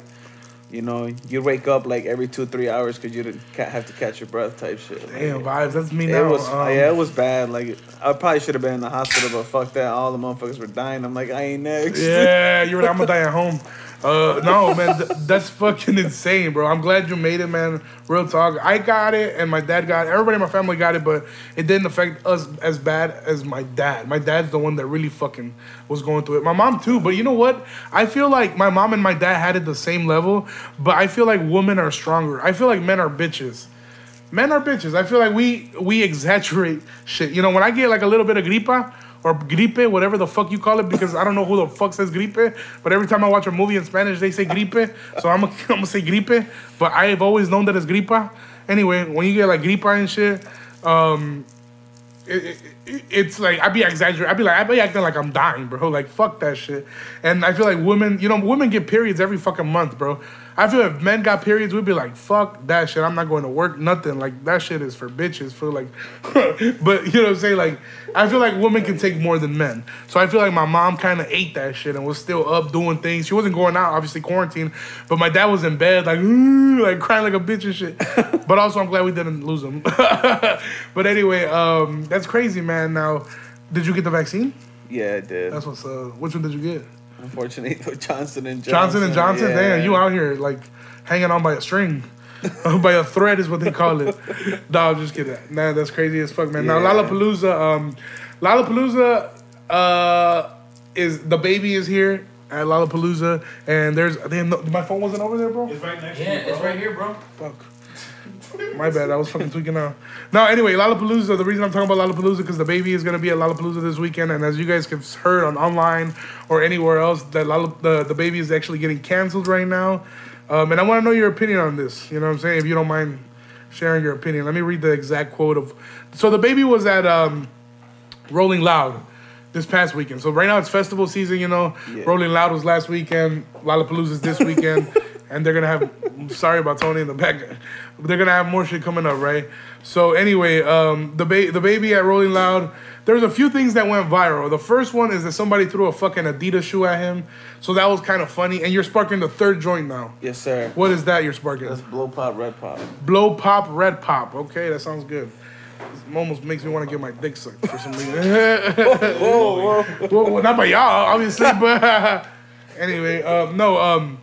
you know, you wake up like every two, three hours because you didn't ca- have to catch your breath type shit. Like, Damn vibes. That's me It now. was Um, yeah, it was bad. Like I probably should have been in the hospital, but fuck that. All the motherfuckers were dying. I'm like, I ain't next. Yeah, you were. I'm gonna die at home. Uh, no, man, th- that's fucking insane, bro. I'm glad you made it, man. Real talk. I got it, and my dad got it. Everybody in my family got it, but it didn't affect us as bad as my dad. My dad's the one that really fucking was going through it. My mom too, but you know what? I feel like my mom and my dad had it the same level, but I feel like women are stronger. I feel like men are bitches. Men are bitches. I feel like we we exaggerate shit. You know, when I get like a little bit of gripa or gripe, whatever the fuck you call it, because I don't know who the fuck says gripe, but every time I watch a movie in Spanish, they say gripe, so I'm gonna, say gripe. But I've always known that it's gripa. Anyway, when you get like gripa and shit, um, it, it, it- it's like I be exaggerating. I be like I be acting like I'm dying, bro. Like fuck that shit. And I feel like women, you know, women get periods every fucking month, bro. I feel if men got periods, we'd be like, fuck that shit. I'm not going to work, nothing. Like that shit is for bitches. For like, but you know what I'm saying? Like, I feel like women can take more than men. So I feel like my mom kind of ate that shit and was still up doing things. She wasn't going out, obviously quarantine, but my dad was in bed like, like crying like a bitch and shit. but also, I'm glad we didn't lose him. but anyway, um, that's crazy, man. Now, did you get the vaccine? Yeah, it did. That's what's uh, which one did you get? Unfortunately, Johnson and Johnson. Johnson and Johnson. yeah. Damn, you out here like hanging on by a string. by a thread is what they call it. no, I'm just kidding. Man, that's crazy as fuck, man. Now Yeah. Lollapalooza, um, Lollapalooza, uh, is DaBaby is here at Lollapalooza, and there's damn, no, my phone wasn't over there, bro. It's right next Yeah, to you, it's right here, bro. Fuck. My bad. I was fucking tweaking out. No, anyway, Lollapalooza. The reason I'm talking about Lollapalooza because DaBaby is gonna be at Lollapalooza this weekend, and as you guys have heard on online or anywhere else, that Lollap- the DaBaby is actually getting canceled right now. Um, and I want to know your opinion on this. You know what I'm saying? If you don't mind sharing your opinion, let me read the exact quote of. So DaBaby was at um, Rolling Loud this past weekend. So right now it's festival season. You know, Yeah. Rolling Loud was last weekend. Lollapalooza's this weekend, and they're gonna have. Sorry about Tony in the back. They're gonna have more shit coming up, right? So anyway, um, the ba- DaBaby at Rolling Loud. There's a few things that went viral. The first one is that somebody threw a fucking Adidas shoe at him, so that was kind of funny. And you're sparking the third joint now. Yes, sir. What is that you're sparking? That's blow pop, red pop. Blow pop, red pop. Okay, that sounds good. It almost makes me want to get my dick sucked for some reason. Whoa, whoa. well, well, not by y'all, obviously, but anyway, um, no. Um,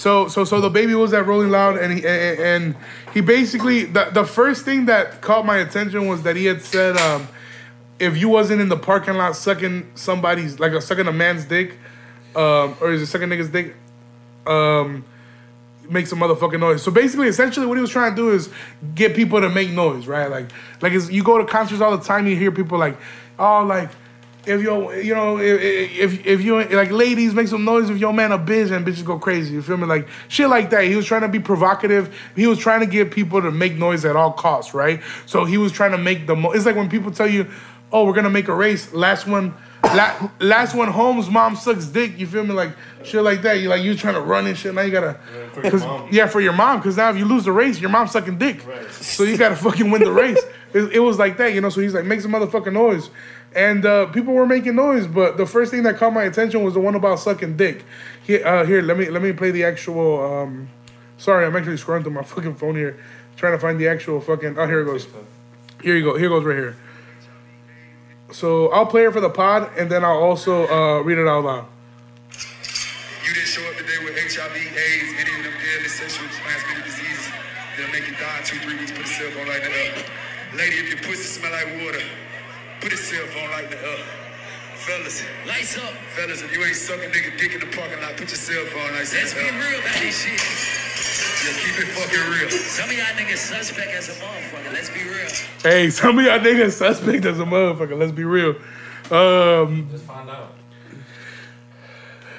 so so so DaBaby was at Rolling Loud, and he and, he basically the the first thing that caught my attention was that he had said, um, if you wasn't in the parking lot sucking somebody's like a sucking a man's dick, um, or is it sucking nigga's dick, um, make some motherfucking noise. So basically, essentially, what he was trying to do is get people to make noise, right? Like, like you go to concerts all the time, you hear people like, oh, like if you you know if if if you like ladies make some noise if your man a bitch and bitches go crazy. You feel me? Like shit like that. He was trying to be provocative. He was trying to get people to make noise at all costs, right? So he was trying to make the. Mo- it's like when people tell you, oh, we're gonna make a race. Last one. La- last one, Holmes' mom sucks dick. You feel me? Like shit like that. You like you trying to run and shit. Now you gotta, for cause, yeah, for your mom. Because now if you lose the race, your mom's sucking dick. Right. So you gotta fucking win the race. It, it was like that, you know. So he's like, make some motherfucking noise, and uh, people were making noise. But the first thing that caught my attention was the one about sucking dick. Here, uh, here, let me let me play the actual. Um, sorry, I'm actually scrolling through my fucking phone here, trying to find the actual fucking. Oh, here it goes. Here you go. Here goes right here. So I'll play it for the pod, and then I'll also uh, read it out loud. You didn't show up today with HIV, AIDS, any of them deadly sexual transmitted diseases that'll make you die two, three weeks. Put a cell phone like that up. Lady, if your pussy smell like water, put a cell phone like that up. Fellas, Lights up. fellas, if you ain't sucking nigga dick in the parking lot, put your cell phone like Let's that be up. real about this shit. Yeah, keep it fucking real. Some of y'all niggas suspect as a motherfucker. Let's be real. Hey, some of y'all niggas suspect as a motherfucker. Let's be real. Um, Just find out.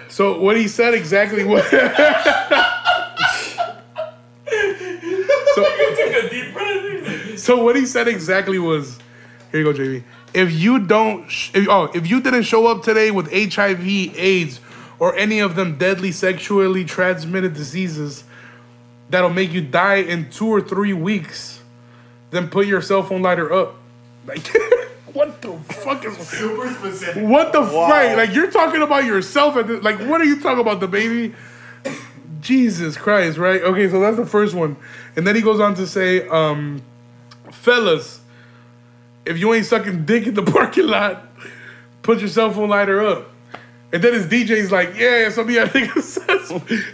so what he said exactly what. so, Take a deep breath. so what he said exactly was, here you go, JV. If you don't, sh- if, oh, if you didn't show up today with HIV, AIDS, or any of them deadly sexually transmitted diseases that'll make you die in two or three weeks, then put your cell phone lighter up. Like, what the fuck is? Super specific. What the fuck? Like you're talking about yourself at this, like what are you talking about DaBaby? Jesus Christ, right? Okay, so that's the first one. And then he goes on to say, um, fellas, if you ain't sucking dick in the parking lot, put your cell phone lighter up. And then his DJ's like, yeah, some of y'all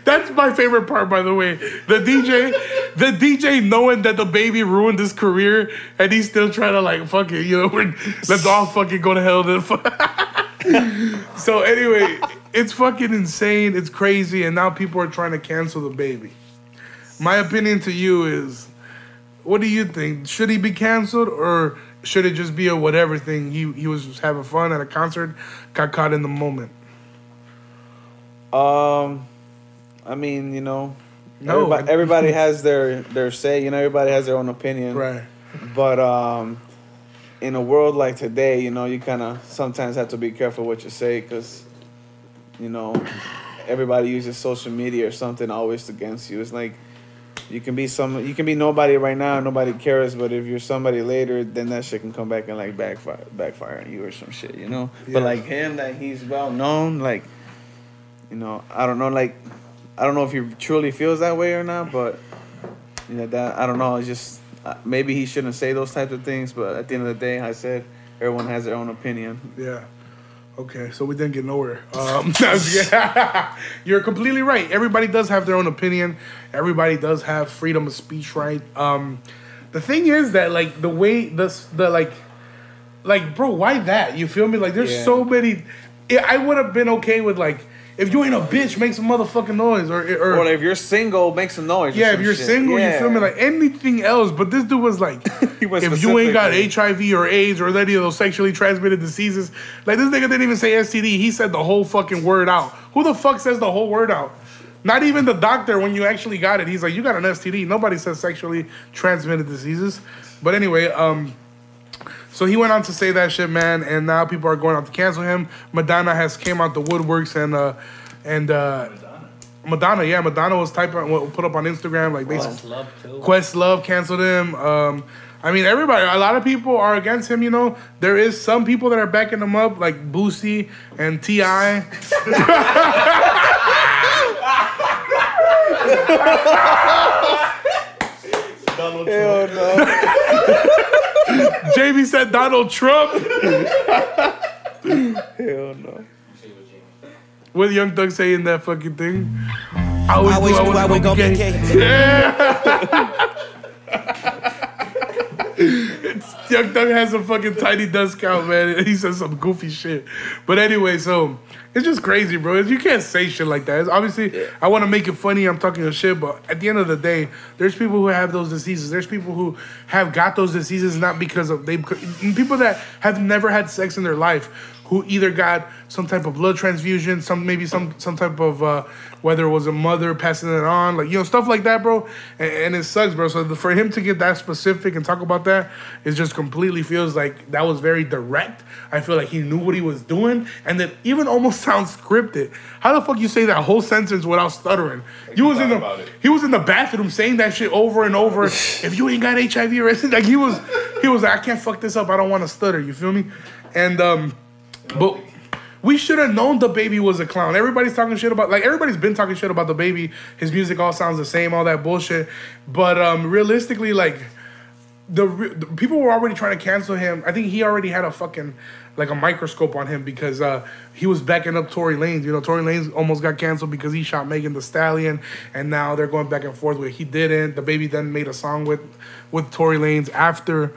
that's my favorite part, by the way. The DJ, the DJ knowing that DaBaby ruined his career and he's still trying to like fuck it, you know, we're, let's all fucking go to hell then. so anyway, it's fucking insane, it's crazy, and now people are trying to cancel DaBaby. My opinion to you is what do you think? Should he be canceled or should it just be a whatever thing? He he was having fun at a concert, got caught in the moment. Um, I mean, you know, No. everybody, everybody has their their say. You know, everybody has their own opinion. Right. But um, in a world like today, you know, you kind of sometimes have to be careful what you say because, you know, everybody uses social media or something always against you. It's like you can be some, you can be nobody right now, nobody cares. But if you're somebody later, then that shit can come back and like backfire, backfire on you or some shit, you know. Yeah. But like him, that he's well known, like, you know, I don't know, like, I don't know if he truly feels that way or not, but you know that I don't know. It's just uh, maybe he shouldn't say those types of things. But at the end of the day, I said everyone has their own opinion. Yeah. Okay, so we didn't get nowhere. Um, you're completely right. Everybody does have their own opinion. Everybody does have freedom of speech, right? Um, the thing is that like the way this the like like bro, why that? You feel me? Like there's Yeah. so many. I I would have been okay with like if you ain't a bitch, make some motherfucking noise, or or, Or if you're single, make some noise. yeah, if you're shit. single, Yeah. you feel me, like anything else. But this dude was like, went if you ain't got. HIV or AIDS or any of those sexually transmitted diseases, like this nigga didn't even say STD. He said the whole fucking word out. Who the fuck says the whole word out? Not even the doctor when you actually got it. He's like, you got an STD. Nobody says sexually transmitted diseases. But anyway, um, so he went on to say that shit, man, and now people are going out to cancel him. Madonna has came out the woodworks and uh and uh Madonna, yeah, Madonna was typing what put up on Instagram like basically Plus love too. Questlove canceled him. Um, I mean, everybody, a lot of people are against him. You know, there is some people that are backing him up, like Boosie and Ti. Donald Hell no. Jamie said Donald Trump. Hell no. What Young Thug say in that fucking thing? I always, Always knew I knew was I was gonna be gonna gay. gay. Yeah. Young Thug has a fucking tiny dust count, man. He says some goofy shit. But anyway, so it's just crazy, bro. You can't say shit like that. It's obviously, I want to make it funny. I'm talking a shit, but at the end of the day, there's people who have those diseases. There's people who have got those diseases not because of they. People that have never had sex in their life, who either got some type of blood transfusion, some maybe some some type of uh, whether it was a mother passing it on, like you know stuff like that, bro. And, and it sucks, bro. So the, for him to get that specific and talk about that, it just completely feels like that was very direct. I feel like he knew what he was doing, and that even almost sounds scripted. How the fuck you say that whole sentence without stuttering? you was in the he was in the bathroom saying that shit over and over. if you ain't got HIV or anything, like he was he was like, I can't fuck this up. I don't want to stutter. You feel me? And um, but we should have known DaBaby was a clown. Everybody's talking shit about like everybody's been talking shit about DaBaby. His music all sounds the same, all that bullshit. But um, realistically, like the, the people were already trying to cancel him. I think he already had a fucking like a microscope on him because uh, he was backing up Tory Lanez. You know, Tory Lanez almost got canceled because he shot Megan Thee Stallion, and now they're going back and forth with he didn't. DaBaby then made a song with with Tory Lanez after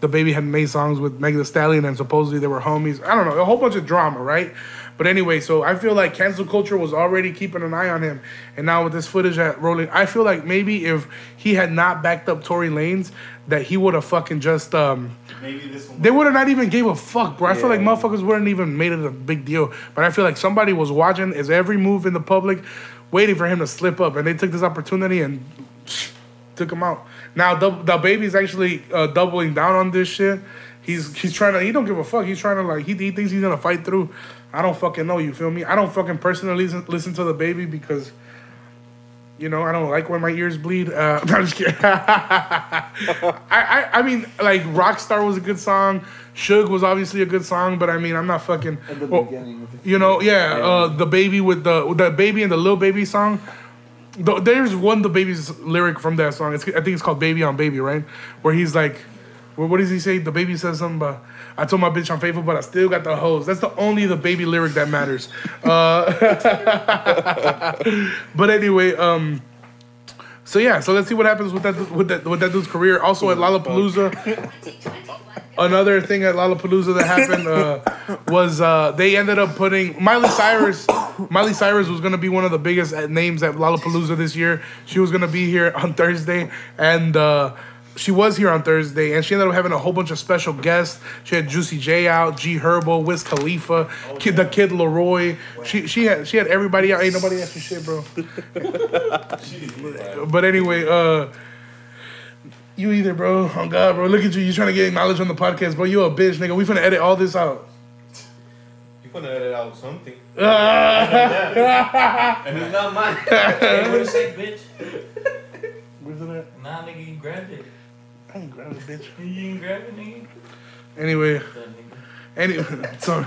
DaBaby had made songs with Megan Thee Stallion, and supposedly they were homies. I don't know, a whole bunch of drama, right? But anyway, so I feel like cancel culture was already keeping an eye on him, and now with this footage at rolling, I feel like maybe if he had not backed up Tory Lanez, that he would have fucking just um Maybe this one. they would have not even gave a fuck, bro. I feel like motherfuckers wouldn't even made it a big deal. But I feel like somebody was watching his every move in the public, waiting for him to slip up, and they took this opportunity and took him out. Now the DaBaby's actually uh, doubling down on this shit. He's he's trying to. He don't give a fuck. He's trying to like. He, he thinks he's gonna fight through. I don't fucking know. You feel me? I don't fucking personally listen, listen to DaBaby because. You know, I don't like when my ears bleed. Uh, no, I'm just kidding. I, I, I mean, like Rockstar was a good song. Suge was obviously a good song, but I mean, I'm not fucking. At the well, beginning you know, yeah, uh, DaBaby with the with DaBaby and the Lil Baby song. The, there's one DaBaby's lyric from that song. It's, I think it's called "Baby on Baby," right? Where he's like, well, what does he say? DaBaby says something about. I told my bitch I'm faithful, but I still got the hose. That's the only DaBaby lyric that matters. Uh, but anyway, um, so yeah, so let's see what happens with that with that with that dude's career. Also at Lollapalooza, another thing at Lollapalooza that happened uh, was uh, they ended up putting Miley Cyrus. Miley Cyrus was gonna be one of the biggest names at Lollapalooza this year. She was gonna be here on Thursday, and uh, she was here on Thursday, and she ended up having a whole bunch of special guests. She had Juicy J out, G Herbo, Wiz Khalifa, Kid, the Kid LAROI. She she had she had everybody out. Ain't nobody asking shit, bro. but anyway, uh. You either, bro. Oh God, bro. Look at you. You trying to get acknowledged on the podcast, bro. You a bitch, nigga. We finna edit all this out. You gonna edit out something. And it's not mine. hey, what you say, bitch? Where's it at? Nah, nigga, you grabbed it. I ain't grab it, bitch. You ain't grab it, nigga. Anyway, Anyway, so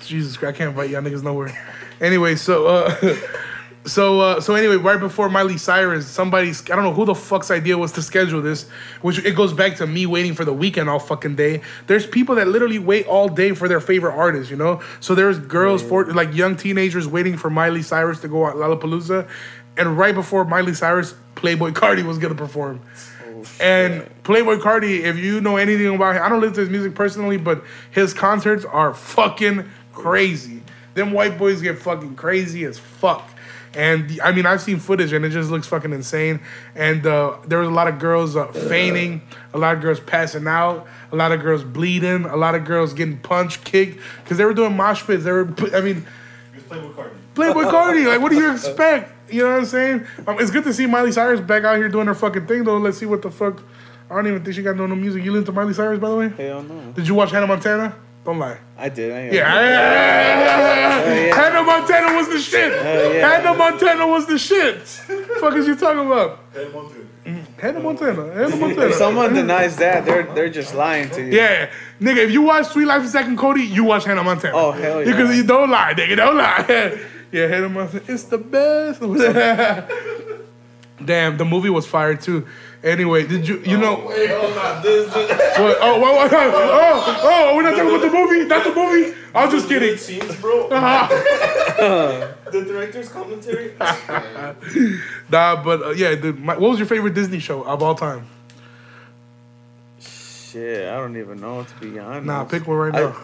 Jesus Christ, I can't invite y'all niggas nowhere. Anyway, so uh, so uh, so anyway, right before Miley Cyrus, somebody's I don't know who the fuck's idea was to schedule this, which it goes back to me waiting for the Weeknd all fucking day. There's people that literally wait all day for their favorite artists, you know. So there's girls for like young teenagers waiting for Miley Cyrus to go at Lollapalooza, and right before Miley Cyrus, Playboi Carti was gonna perform. And Playboi Carti, if you know anything about him, I don't listen to his music personally, but his concerts are fucking crazy. them white boys get fucking crazy as fuck. And the- I mean, I've seen footage and it just looks fucking insane. And uh, there was a lot of girls uh, fainting, a lot of girls passing out, a lot of girls bleeding, a lot of girls getting punched, kicked because they were doing mosh pits. They were, I mean, Just play with Cardi. Playboi Carti. Like, what do you expect? You know what I'm saying? Um, it's good to see Miley Cyrus back out here doing her fucking thing, though. Let's see what the fuck. I don't even think she got no no music. You listen to Miley Cyrus, by the way? Hell no. Did you watch Hannah Montana? Oh don't lie. I did. I, Yeah. Hannah Montana was the shit. yeah. Hannah Montana was the shit. fuck is you talking about? Hey, Monte. Mm-hmm. Hannah Montana. Hannah Montana. If someone mm-hmm. denies that, they're they're just lying to you. Yeah, nigga, if you watch Suite Life of Zack and Cody, you watch Hannah Montana. Oh, hell yeah. Because you don't lie, nigga, don't lie. yeah, Hannah Montana, it's the best. Damn, the movie was fire too. Anyway, did you you know? Wait, hold on. This, this, What, oh, what, what, oh, oh, we're not talking about the movie. Not the movie. I was just kidding. Scenes, bro. nah, the director's commentary. Nah, but uh, yeah, dude, my, what was your favorite Disney show of all time? Shit, I don't even know to be honest. Nah, pick one right I- now.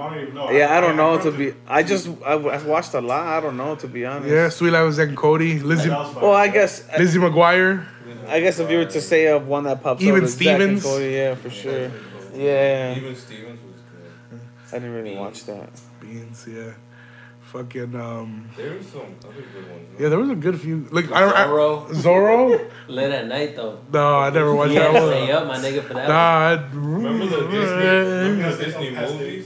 Damn, I don't even know. yeah, I don't know to be. I just I, I watched a lot. I don't know to be honest. Yeah, Suite Life of Zack and Cody, Lizzie, That was fine. Well, I guess Lizzie McGuire. I guess if you were to say of one that pops Even up, it's Zack and Stevens. Cody, yeah, for sure. Yeah, Even Stevens was good. I didn't really watch that. Beans, yeah. Fucking um, There was some other good ones. yeah, there was a good few. Like I, I Zorro. Zorro. Late at night though. No, I never watched You that had to stay one. up, my nigga, for that. Nah, I- Remember the Disney, remember the Disney movies, dude?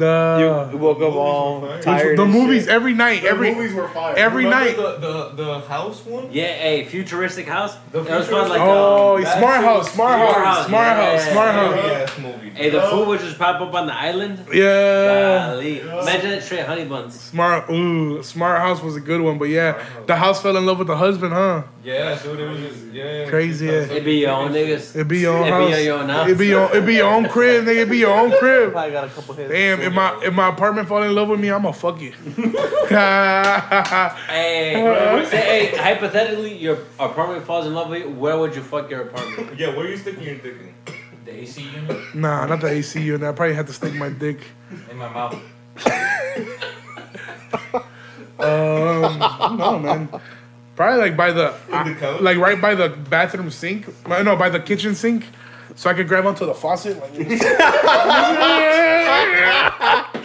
The You woke up all Movies tired. the movies shit. every night, The every movies were fire. every Remember night. The, the, the house one? Yeah, a futuristic house. The That was futuristic- called like oh, um, that smart shit house, was smart Smart house, House, smart house, yeah. smart Heavy house. Ass movie. Hey, the food oh. would just pop up on the island. Yeah. Golly. Imagine it straight honey buns. Smart, ooh, Smart House was a good one, but yeah, the house fell in love with the husband, huh? Yeah, dude, it was just, yeah. Crazy, yeah. It'd be your own niggas. It'd be your own house. It'd be your own house. It'd be your, it'd be your own crib, nigga. It'd be your own crib. Probably got a couple hits. Damn, if my if my apartment fall in love with me, I'ma fuck it. Hey, say, hey, hypothetically, your apartment falls in love with you. Where would you fuck your apartment? Yeah, where are you sticking your dick in? The AC unit nah, not the AC unit. I probably had to stick my dick. in my mouth. Um, no, man. Probably like by the, In the couch? like right by the bathroom sink. Uh, No, by the kitchen sink, so I could grab onto the faucet. Like,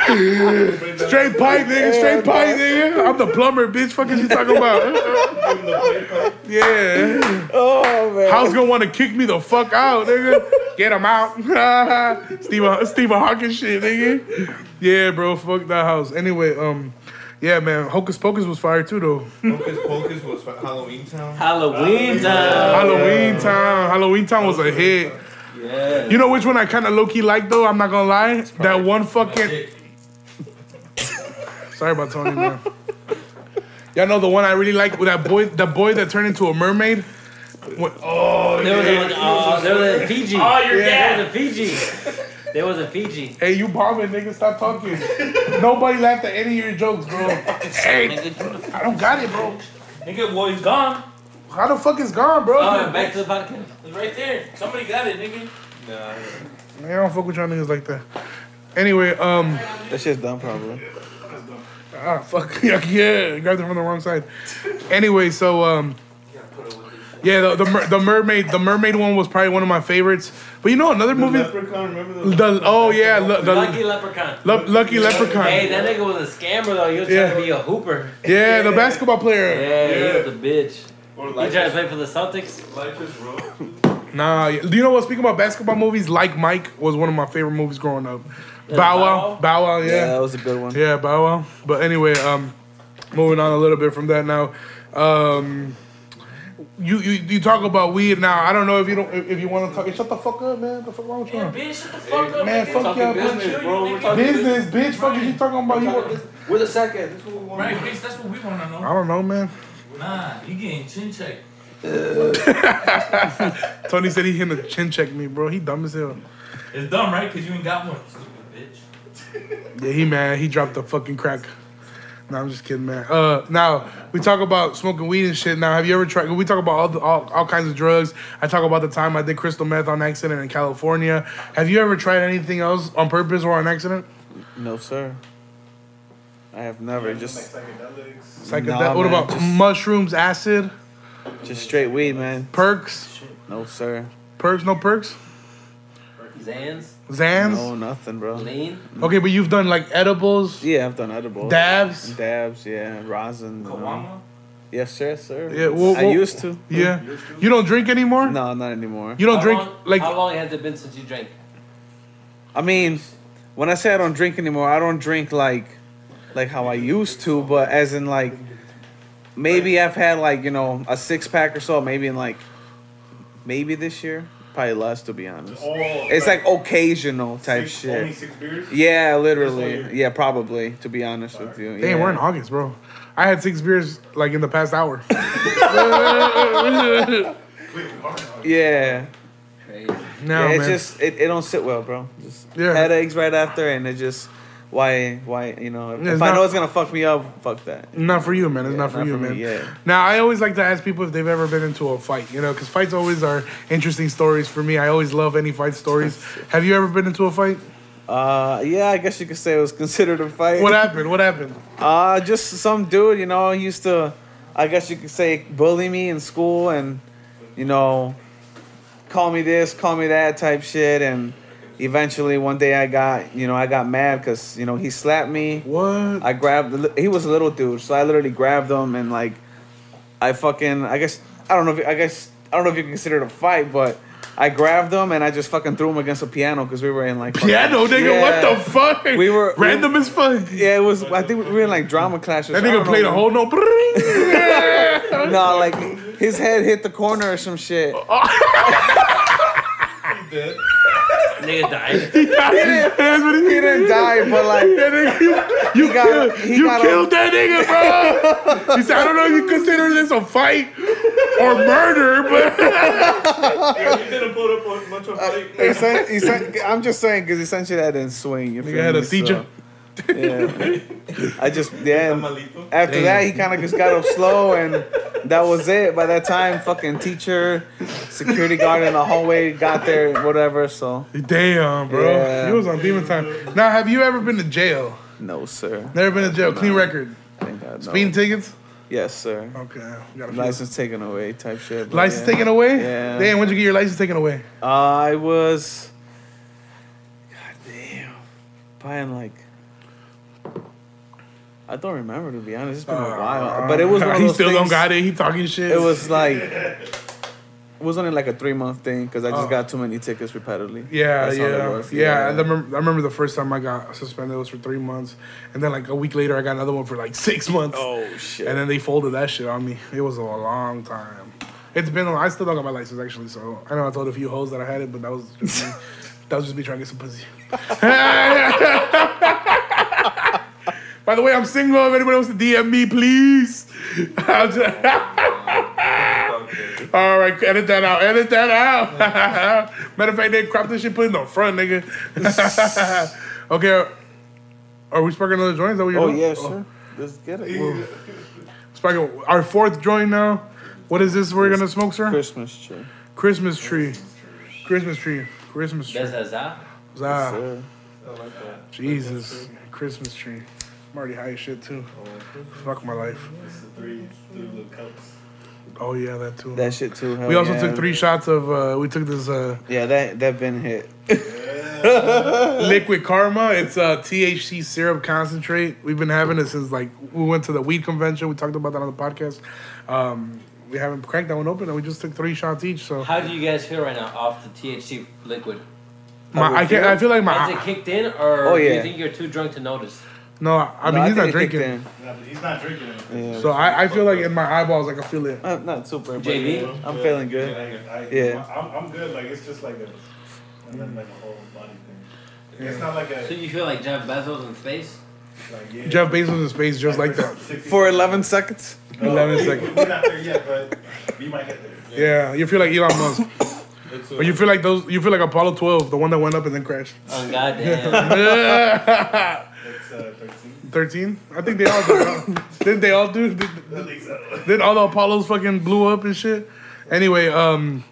straight pipe, nigga. Straight pipe, nigga. I'm the plumber, bitch. Fuck is you talking about? Give him the play pipe. yeah. Oh man. House gonna want to kick me the fuck out, nigga. Get him out. Stephen Stephen Hawking shit, nigga. Yeah, bro. Fuck that house. Anyway, um, yeah, man. Hocus Pocus was fire too, though. Hocus Pocus was Halloween Town. Halloween time. Halloween Town. Halloween Town was a hit. Yeah. You know which one I kind of low key like though? I'm not gonna lie. That one fucking. Sorry about Tony, man. Y'all know the one I really like with that boy, the boy that turned into a mermaid. What- oh, There was yeah. a, uh, there was a Fiji. Oh, you're There was a Fiji. There was a Fiji. Hey, you bombing, nigga. Stop talking. Nobody laughed at any of your jokes, bro. Hey, I don't got it, bro. Nigga, well, he's gone. How the fuck is gone, bro? Oh, back to the podcast. It's right there. Somebody got it, nigga. Nah, Man, I don't fuck with y'all niggas like that. Anyway, um, That shit's dumb, probably. ah, fuck, yeah, yeah, grabbed it from the wrong side. Anyway, so um, yeah, the the, the mermaid, the mermaid one was probably one of my favorites. But you know another the movie, Leprechaun, remember the, the oh yeah, le- the Lucky Leprechaun. Lu- Lucky Leprechaun. Hey, that nigga was a scammer though. He was Yeah. trying to be a hooper. Yeah, the basketball player. Yeah, he was a bitch. Or He tried to play for the Celtics. Lycus Road. Nah, do you know what? Speaking about basketball movies, like Mike was one of my favorite movies growing up. Yeah, Bow Bow Wow, Wow? Bow Wow, Yeah, yeah. that was a good one. Yeah, Bow Wow. But anyway, um, moving on a little bit from that now. Um, you, you you talk about weed now. I don't know if you don't if, if you want to talk. Shut the fuck up, man. The fuck wrong with you? Yeah, bitch, shut the fuck up, man, nigga. fuck Talking y'all, business, bitch. bro. We're talking Business, bitch. Fuck is you talking about? You, We're the second. This is what we want. Right, bitch, that's what we want to know. I don't know, man. Nah, you getting chin checked. Tony said he gonna chin check me, bro. He dumb as hell. It's dumb, right? Because you ain't got one, stupid bitch. Yeah, he mad. He dropped the fucking crack. No, I'm just kidding, man. Uh, now we talk about smoking weed and shit. Now, have you ever tried? We talk about all, the, all all kinds of drugs. I talk about the time I did crystal meth on accident in California. Have you ever tried anything else on purpose or on accident? No, sir. I have never Like just psychedelics. Psychedelic. Nah, what man, about just- mushrooms, acid, just straight weed, man. perks? No, sir. Perks? No perks? Zans, Zans? No, nothing, bro. lean. Okay, but you've done like edibles, Yeah, I've done edibles. dabs. Dabs, yeah, rosin. you know. Kawama? Yes, sir, sir. Yeah, well, I well- used to. Yeah. You don't drink anymore? No, not anymore. You don't How drink long, like How long has it been since you drank? I mean, when I say I don't drink anymore, I don't drink like, like how I used to, but as in like, maybe I've had like you know a six pack or so, maybe in like, maybe this year, probably less to be honest. Oh, It's like occasional type six, Only shit. six beers? Yeah, literally. Yeah, probably. To be honest with you. Damn, yeah. we're in August, bro. I had six beers like in the past hour. Yeah. Crazy. No, yeah, it man. just it, it don't sit well, bro. Just Yeah. headaches right after, and it just why why you know if, Yeah, it's I know it's gonna fuck me up, fuck that. not for you, man. It's Yeah, not for not you, for me, man. yeah. Now, I always like to ask people if they've ever been into a fight, you know, because fights always are interesting stories for me. I always love any fight stories. Have you ever been into a fight? Uh, yeah, I guess you could say it was considered a fight. What happened? What happened? Uh, just some dude, you know, he used to, I guess you could say, bully me in school and, you know, call me this, call me that type shit. And eventually one day I got, you know, I got mad because, you know, he slapped me. What? I grabbed, the he was a little dude, so I literally grabbed him and, like, I fucking, I guess, I don't know if, I guess, I don't know if you can consider it a fight, but I grabbed him and I just fucking threw him against a piano because we were in, like, fucking- Piano, nigga. Yeah. What the fuck? We were- random as fuck. Yeah, it was, I think we were in, like, drama classes. That nigga know, played a whole no. No, like his head hit the corner or some shit. Dead. Nigga died. That's what He he didn't die, but like That nigga, you, you, got- killed, he you got killed that nigga, bro. He said, I don't know if you consider this a fight or murder, but Yeah, you didn't put up a bunch of uh, fake. essen- essen- I'm just saying because essentially I didn't swing. You nigga feel had a me? seizure. So, yeah. I just yeah. and Tamalito. After that, he kind of just got up slow, and that was it. By that time, fucking teacher, security guard in the hallway got there, whatever. So Damn, bro. Yeah. He was on demon time. Now, have you ever been to jail? no, sir. Never been to jail. Clean record. Thank God, no. Speeding tickets? Yes, sir. Okay. You gotta License taken away, type shit. but License yeah. taken away? Yeah. Damn, when'd you get your license taken away? Uh, I was. God damn. Buying like. I don't remember to be honest. It's been a while, but it was one of he still don't things- got it. He talking shit. It was like. It was only like a three month thing because I just Oh. got too many tickets repeatedly. Yeah, it yeah, yeah. I remember, I remember the first time I got suspended was for three months, and then like a week later I got another one for like six months. Oh shit. And then they folded that shit on me. It was a long time. It's been. I still don't got my license actually. So I know I told a few hoes that I had it, but that was just me. that was just me trying to get some pussy. By the way, I'm single. If anybody wants to DM me, please. I'll just- All right, edit that out. Edit that out. Matter of fact, they crop this shit, put it in the front, nigga. okay. Are we sparking another joint? Is that what you're oh doing? yeah, oh. sure. Let's get it. Sparking our fourth joint now. What is this we're gonna smoke, sir? Christmas tree. Christmas tree. Christmas tree. Christmas tree. That's a za. Sir. Jesus. Christmas tree. I'm already high as shit too. Fuck my life. It's the three, three little cups. Oh yeah, that too. That shit too. hell we also yeah. took three shots of. uh We took this uh Yeah, that that been hit. liquid karma. It's a THC syrup concentrate. We've been having it since like we went to the weed convention. We talked about that on the podcast. Um, we haven't cracked that one open, and we just took three shots each. So How do you guys feel right now off the THC liquid? my, I can't. I feel like my. Has it kicked in, or Oh, do you think you're too drunk to notice? No. I mean No, he's not think it kicked drinking, in. Nah, but he's not drinking. Yeah. so I, I feel like in my eyeballs I can feel it. Uh, not super. But JB? yeah, I'm feeling good. I, I, Yeah. I'm, I'm good. Like, it's just like a, and then like a whole body thing. It's not like a, So you feel like Jeff Bezos in space? like, yeah. Jeff Bezos in space just like that. For 11 seconds. No, 11 we- seconds. We're not there yet, but we might get there. Yeah, you feel like Elon Musk, It's, or you feel like those. You feel like Apollo 12, the one that went up and then crashed. Oh goddamn! it's uh, 13. 13. I think they all did. Didn't they all do? Did, I think so. Then all the Apollos fucking blew up and shit. Anyway, um,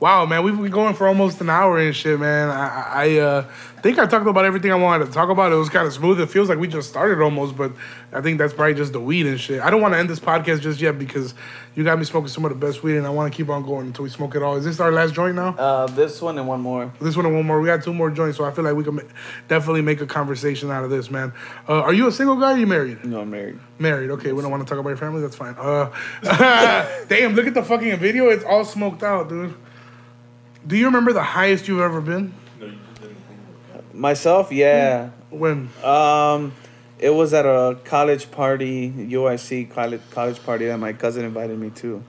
Wow, man, we've been going for almost an hour and shit, man. I, I uh, think I talked about everything I wanted to talk about. It was kind of smooth. It feels like we just started almost, but I think that's probably just the weed and shit. I don't want to end this podcast just yet because you got me smoking some of the best weed, and I want to keep on going until we smoke it all. Is this our last joint now? Uh, this one and one more. This one and one more. We got two more joints, so I feel like we can ma- definitely make a conversation out of this, man. Uh, are you a single guy? or Are you married? No, I'm married. Married. Okay, we don't want to talk about your family. That's fine. Uh, damn, look at the fucking video. It's all smoked out, dude. Do you remember the highest you've ever been? No, you just didn't think Myself, yeah. When? Um, it was at a college party, UIC college college party that my cousin invited me to.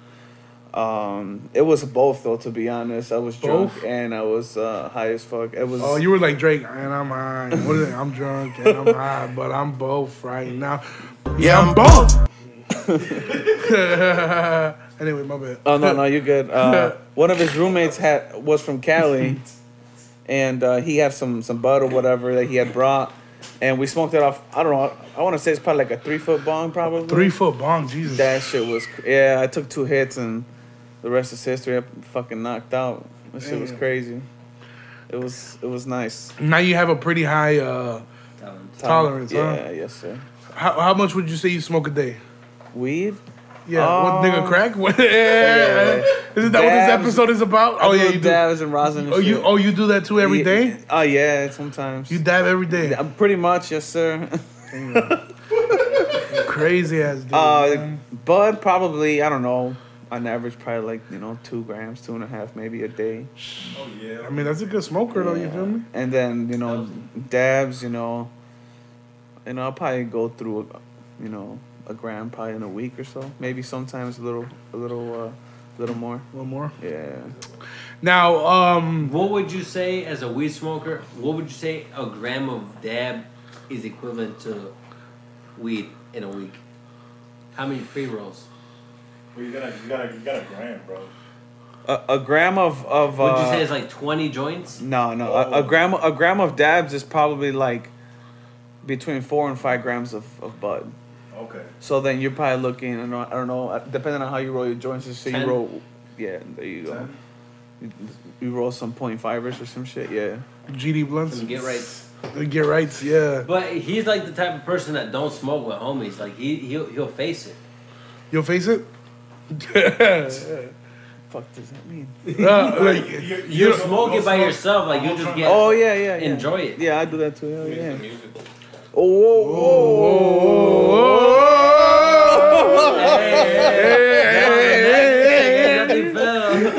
Um, it was both though. To be honest, I was drunk Both? and I was uh, high as fuck. It was. Oh, you were like Drake, and I'm high. What is it? I'm drunk and I'm high, but I'm both right now. Yeah, I'm both. anyway, my bad. Oh no, no, you're good. Uh, one of his roommates had was from Cali, and uh, he had some some bud or whatever that he had brought, and we smoked it off. I don't know. I want to say it's probably like a three foot bong, probably. Three foot bong, Jesus. That shit was yeah. I took two hits and the rest is history. I fucking knocked out. That shit was crazy. It was it was nice. Now you have a pretty high uh, tolerance, Yeah, huh? yes sir. How, how much would you say you smoke a day? Weed. Yeah, what nigga Um, crack? What, yeah. Isn't that what this episode is about? Oh yeah, you do. dabs and rosin. And Oh you oh you do that too every Yeah. day? Oh yeah, sometimes. You dab every day. Yeah, pretty much, yes sir. Crazy ass dude. Uh, man. bud probably I don't know. On average, probably like you know two grams, two and a half, maybe a day. Oh yeah. I mean that's a good smoker though. You feel me? And then you know dabs, you know. And I'll probably go through, you know, a gram probably in a week or so. Maybe sometimes a little, a little, uh, little more. One more. Yeah. Now, um, What would you say as a weed smoker? What would you say a gram of dab is equivalent to weed in a week? How many pre rolls? Well, you gotta, you gotta, you gotta gram, bro. A, a gram of of. Would you uh, say it's like twenty joints? No, no. A, a gram, a gram of dabs is probably like between four and five grams of, of bud. Okay. So then you're probably looking, I don't know, I don't know uh, depending on how you roll your joints. So you Ten? roll, yeah, there you go. Ten? You, you roll some point fivers or some shit, yeah. GD blunts. Some get rights. The Get rights. Yeah. But he's like the type of person that don't smoke with homies. Like he he'll he'll face it. You'll face it. Fuck does that mean? Uh, like, You, You smoke it by yourself. Like you just get. Oh yeah, yeah, yeah. Enjoy it. Yeah, I do that too. Hell yeah. Music. Oh, whoa,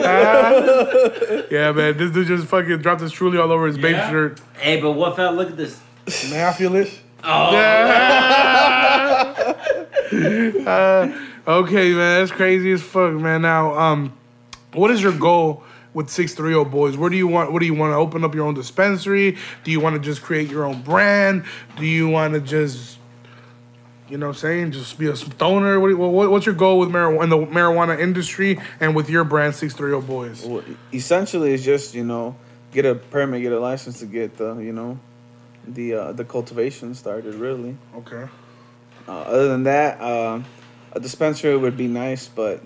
whoa, yeah, man. This dude just fucking dropped his truly all over his babe Yeah? shirt. Hey, but what fell? Look at this. Man, I feel it. Oh, Uh, okay, man, that's crazy as fuck, man. Now, um, what is your goal with six three zero boys? Where do you want? What do you want to open up your own dispensary? Do you want to just create your own brand? Do you want to just, you know, what I'm saying, just be a stoner? What, you- what what's your goal with marijuana in the marijuana industry and with your brand six three zero boys? Well, essentially, it's just you know get a permit, get a license to get the you know the uh, the cultivation started. Really. Okay. Uh, other than that, uh, a dispensary would be nice, but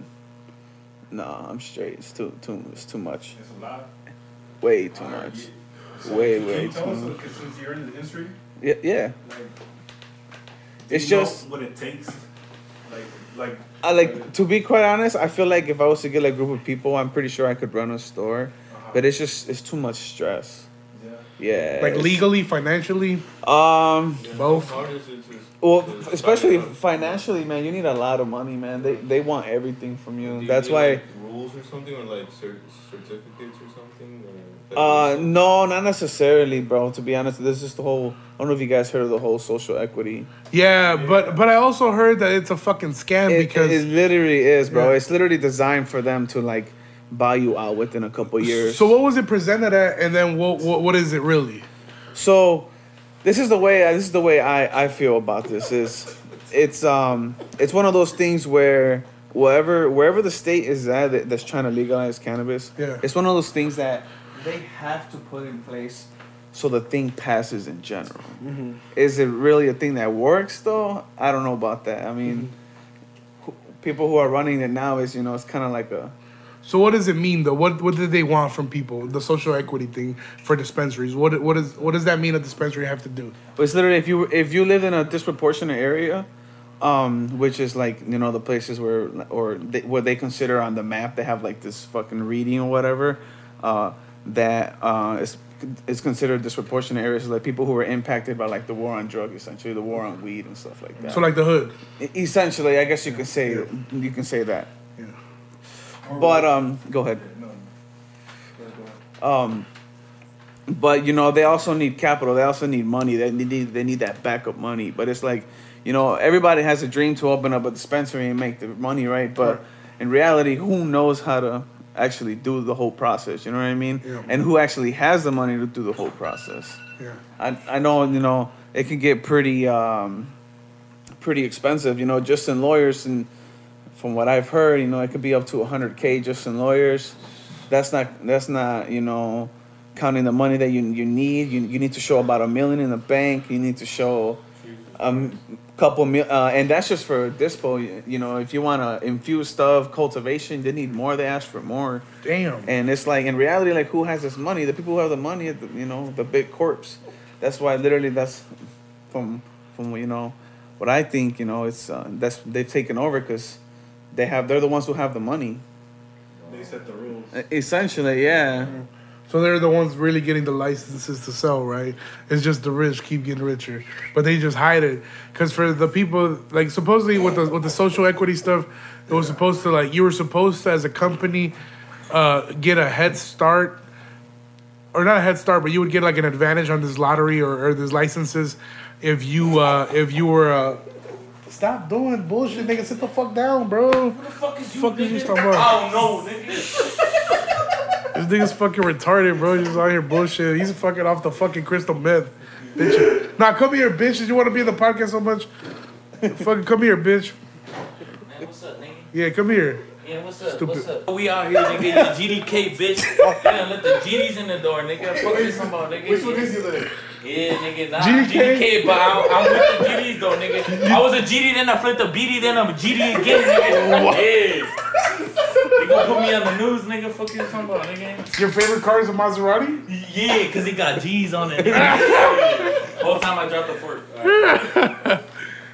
no, I'm straight. It's too too it's too much. It's a lot. Way too Alright, much. you- Way, can way you tell too us, much. uh, since you're in the industry, Yeah, yeah. like, do It's you know just what it takes. Like, like. I like to be quite honest. I feel like if I was to get like a group of people, I'm pretty sure I could run a store, uh-huh. but it's just it's too much stress. Yeah. Yeah. Like legally, financially, Um. both. Well, especially financially, man, you need a lot of money, man. They they want everything from you. That's why. rules or something, or like cer- certificates or something. Or Uh, no, not necessarily, bro. To be honest, this is the whole. I don't know if you guys heard of the whole social equity. Yeah, but but I also heard that it's a fucking scam It, because it literally is, bro. Yeah. It's literally designed for them to like buy you out within a couple years. So what was it presented at, and then what what, what is it really? So, this is the way uh, this is the way I, I feel about this is it's um it's one of those things where wherever wherever the state is at that, that's trying to legalize cannabis, Yeah. it's one of those things that they have to put in place so the thing passes in general. Mm-hmm. Is it really a thing that works though? I don't know about that. I mean, mm-hmm. who- people who are running it now is you know it's kind of like a So what does it mean though? What what did they want from people? The social equity thing for dispensaries. What what is what does that mean a dispensary have to do? But it's literally if you if you live in a disproportionate area, um, which is like you know the places where or they, what they consider on the map, they have like this fucking reading or whatever, uh, that uh, is is considered disproportionate areas, like people who were impacted by like the war on drug, essentially the war on weed and stuff like that. So like the hood. Essentially, I guess you can say you can say that. But um, go ahead. No. Yeah, go on. Um, but you know they also need capital. They also need money. They need they need that backup money. But it's like, you know, everybody has a dream to open up a dispensary and make the money, right? But in reality, who knows how to actually do the whole process? You know what I mean? Yeah. And who actually has the money to do the whole process? Yeah. I I know you know it can get pretty um, pretty expensive. You know, just in lawyers and from what I've heard, you know, it could be up to 100k just in lawyers. That's not that's not you know counting the money that you you need. You you need to show about a million in the bank. You need to show a couple mil, uh, and that's just for dispo. You, you know, if you want to infuse stuff, cultivation, they need more. They ask for more. Damn. And it's like in reality, like who has this money? The people who have the money, you know, the big corps. That's why literally that's from from you know what I think. You know, it's uh, that's they've taken over because they have they're the ones who have the money. They set the rules. Essentially, yeah. So they're the ones really getting the licenses to sell, right? It's just the rich keep getting richer, but they just hide it because for the people, like supposedly with the with the social equity stuff, it was supposed to like you were supposed to as a company uh, get a head start, or not a head start, but you would get like an advantage on this lottery or, or these licenses if you uh, if you were. Uh, Stop doing bullshit, nigga. Sit the fuck down, bro. What the fuck is you, Fuck is you talking about? I don't know, nigga. This nigga's fucking retarded, bro. He's out here bullshit. He's fucking off the fucking crystal meth. Bitch. Nah, come here, bitch. Did you want to be in the podcast so much? fucking come here, bitch. Man, what's up, nigga? Yeah, come here. Yeah, what's up? Stupid. What's up? We out here, nigga. The GDK, bitch. Damn, let the GDs in the door, nigga. Fuck this about, nigga. Which one is he then? Yeah, nigga. Nah, GDK? GDK, but I'm, I'm with the GDs though, nigga. I was a GD, then I flipped a BD, then I'm a GD again, nigga. Yeah. You gonna put me on the news, nigga? Fuck you talking about, nigga? Your favorite car is a Maserati? Yeah, cause it got G's on it. Nigga. Whole time I dropped the fork.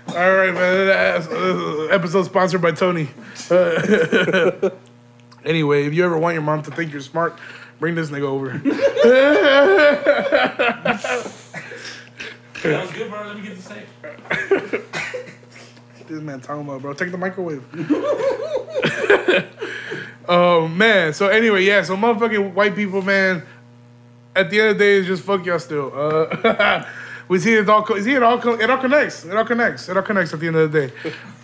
All right, man. Uh, Episode sponsored by Tony. Uh, anyway, if you ever want your mom to think you're smart, bring this nigga over. That was good, bro. Let me get the same. this man talking about, bro. Take the microwave. oh man. So anyway, yeah. So motherfucking white people, man. At the end of the day, it's just fuck y'all still. Uh, we see it all. See it all. It all connects. It all connects. It all connects at the end of the day.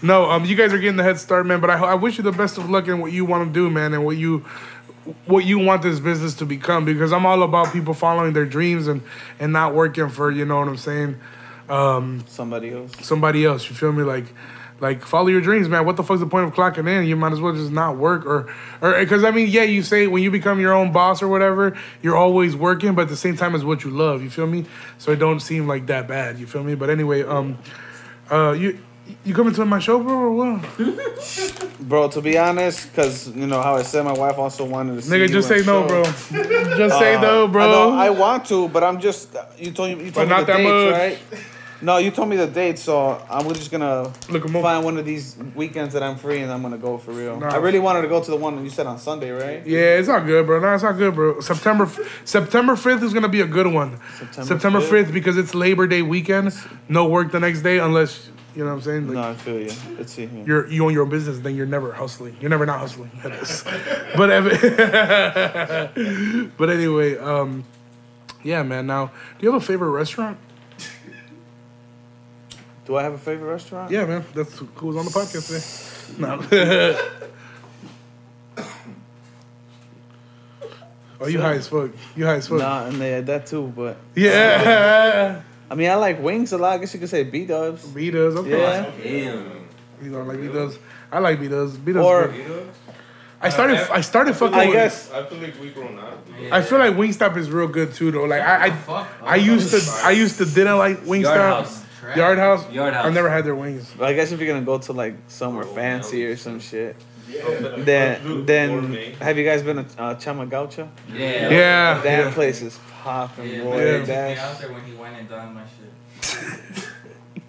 No, um, you guys are getting the head start, man. But I, I wish you the best of luck in what you want to do, man, and what you what you want this business to become because I'm all about people following their dreams and and not working for you know what I'm saying um, Somebody else. somebody else. You feel me? Like, like follow your dreams, man. What the fuck's the point of clocking in? You might as well just not work, or, or because I mean, yeah, you say when you become your own boss or whatever, you're always working, but at the same time, it's what you love. You feel me? So it don't seem like that bad. You feel me? But anyway, um, uh, you you coming to my show, bro, or what? Bro, to be honest, because you know how I said my wife also wanted to see Nigga, just say no, show. bro. just say Uh, no, bro. I, know, I want to, but I'm just you told you But told not me the that dates, much. right? No, you told me the date, so I'm just gonna Look find one of these weekends that I'm free, and I'm gonna go for real. Nah. I really wanted to go to the one that you said on Sunday, right? Yeah, it's not good, bro. No, it's not good, bro. September September fifth is gonna be a good one. September September 5th? fifth because it's Labor Day weekend. No work the next day unless you know what I'm saying. Like, No, I feel you. Let's see here. You're you own your own business, then you're never hustling. You're never not hustling. But ev- but anyway, um, yeah, man. Now, do you have a favorite restaurant? Do I have a favorite restaurant? Yeah, man. That's who was on the podcast today. No. oh, you high as fuck. You high as fuck. Nah, and they had that too, but Yeah. I mean, I like wings a lot. I guess you could say B Dubs. B does. Okay. Yeah. Damn. You don't like B does. I like B does. B does. Or- uh, I started. I started fucking. I guess I feel like we grown up. I feel like Wingstop is real good too, though. Like I, I, I used to, I used to didn't like Wingstop. Yard House. Yard House. Yard House. I've never had their wings. I guess if you're gonna go to like somewhere oh, fancy or some shit. Then, then, have you guys been to uh, Chama Gaucha? Yeah. Yeah. That yeah. place is popping, Yeah, boy. man, Yeah. he That's- out there when he went and done my shit.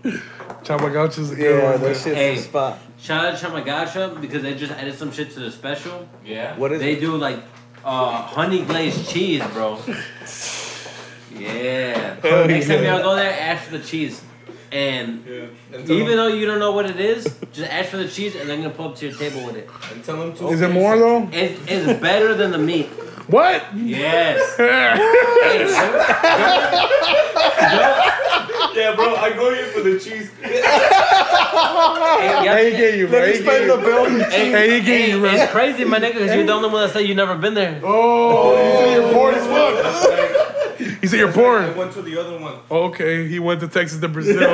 Chama Gaucha is a good yeah, one. that shit's Hey. the spot. Shout out to Chama Gaucha because they just added some shit to the special. Yeah. What is They it? do like uh, honey glazed cheese, bro. Yeah. Hell Next time yeah. y'all go there, ask for the cheese. And Yeah. And even them, though you don't know what it is, just ask for the cheese and they're gonna pull up to your table with it. and tell them to. Is it more though? It, it's better than the meat. What? Yes. Hey, Yeah, bro, I go here for the cheese. hey, y'all- Hey, get you, bro. Let me spend the bill. Hey, Hey, he get hey, you, bro. It's crazy, my nigga, because you're the only one that said you never been there. Oh, you say you're poor as fuck. He said you're I poor. went to the other one. Okay, he went to Texas to Brazil.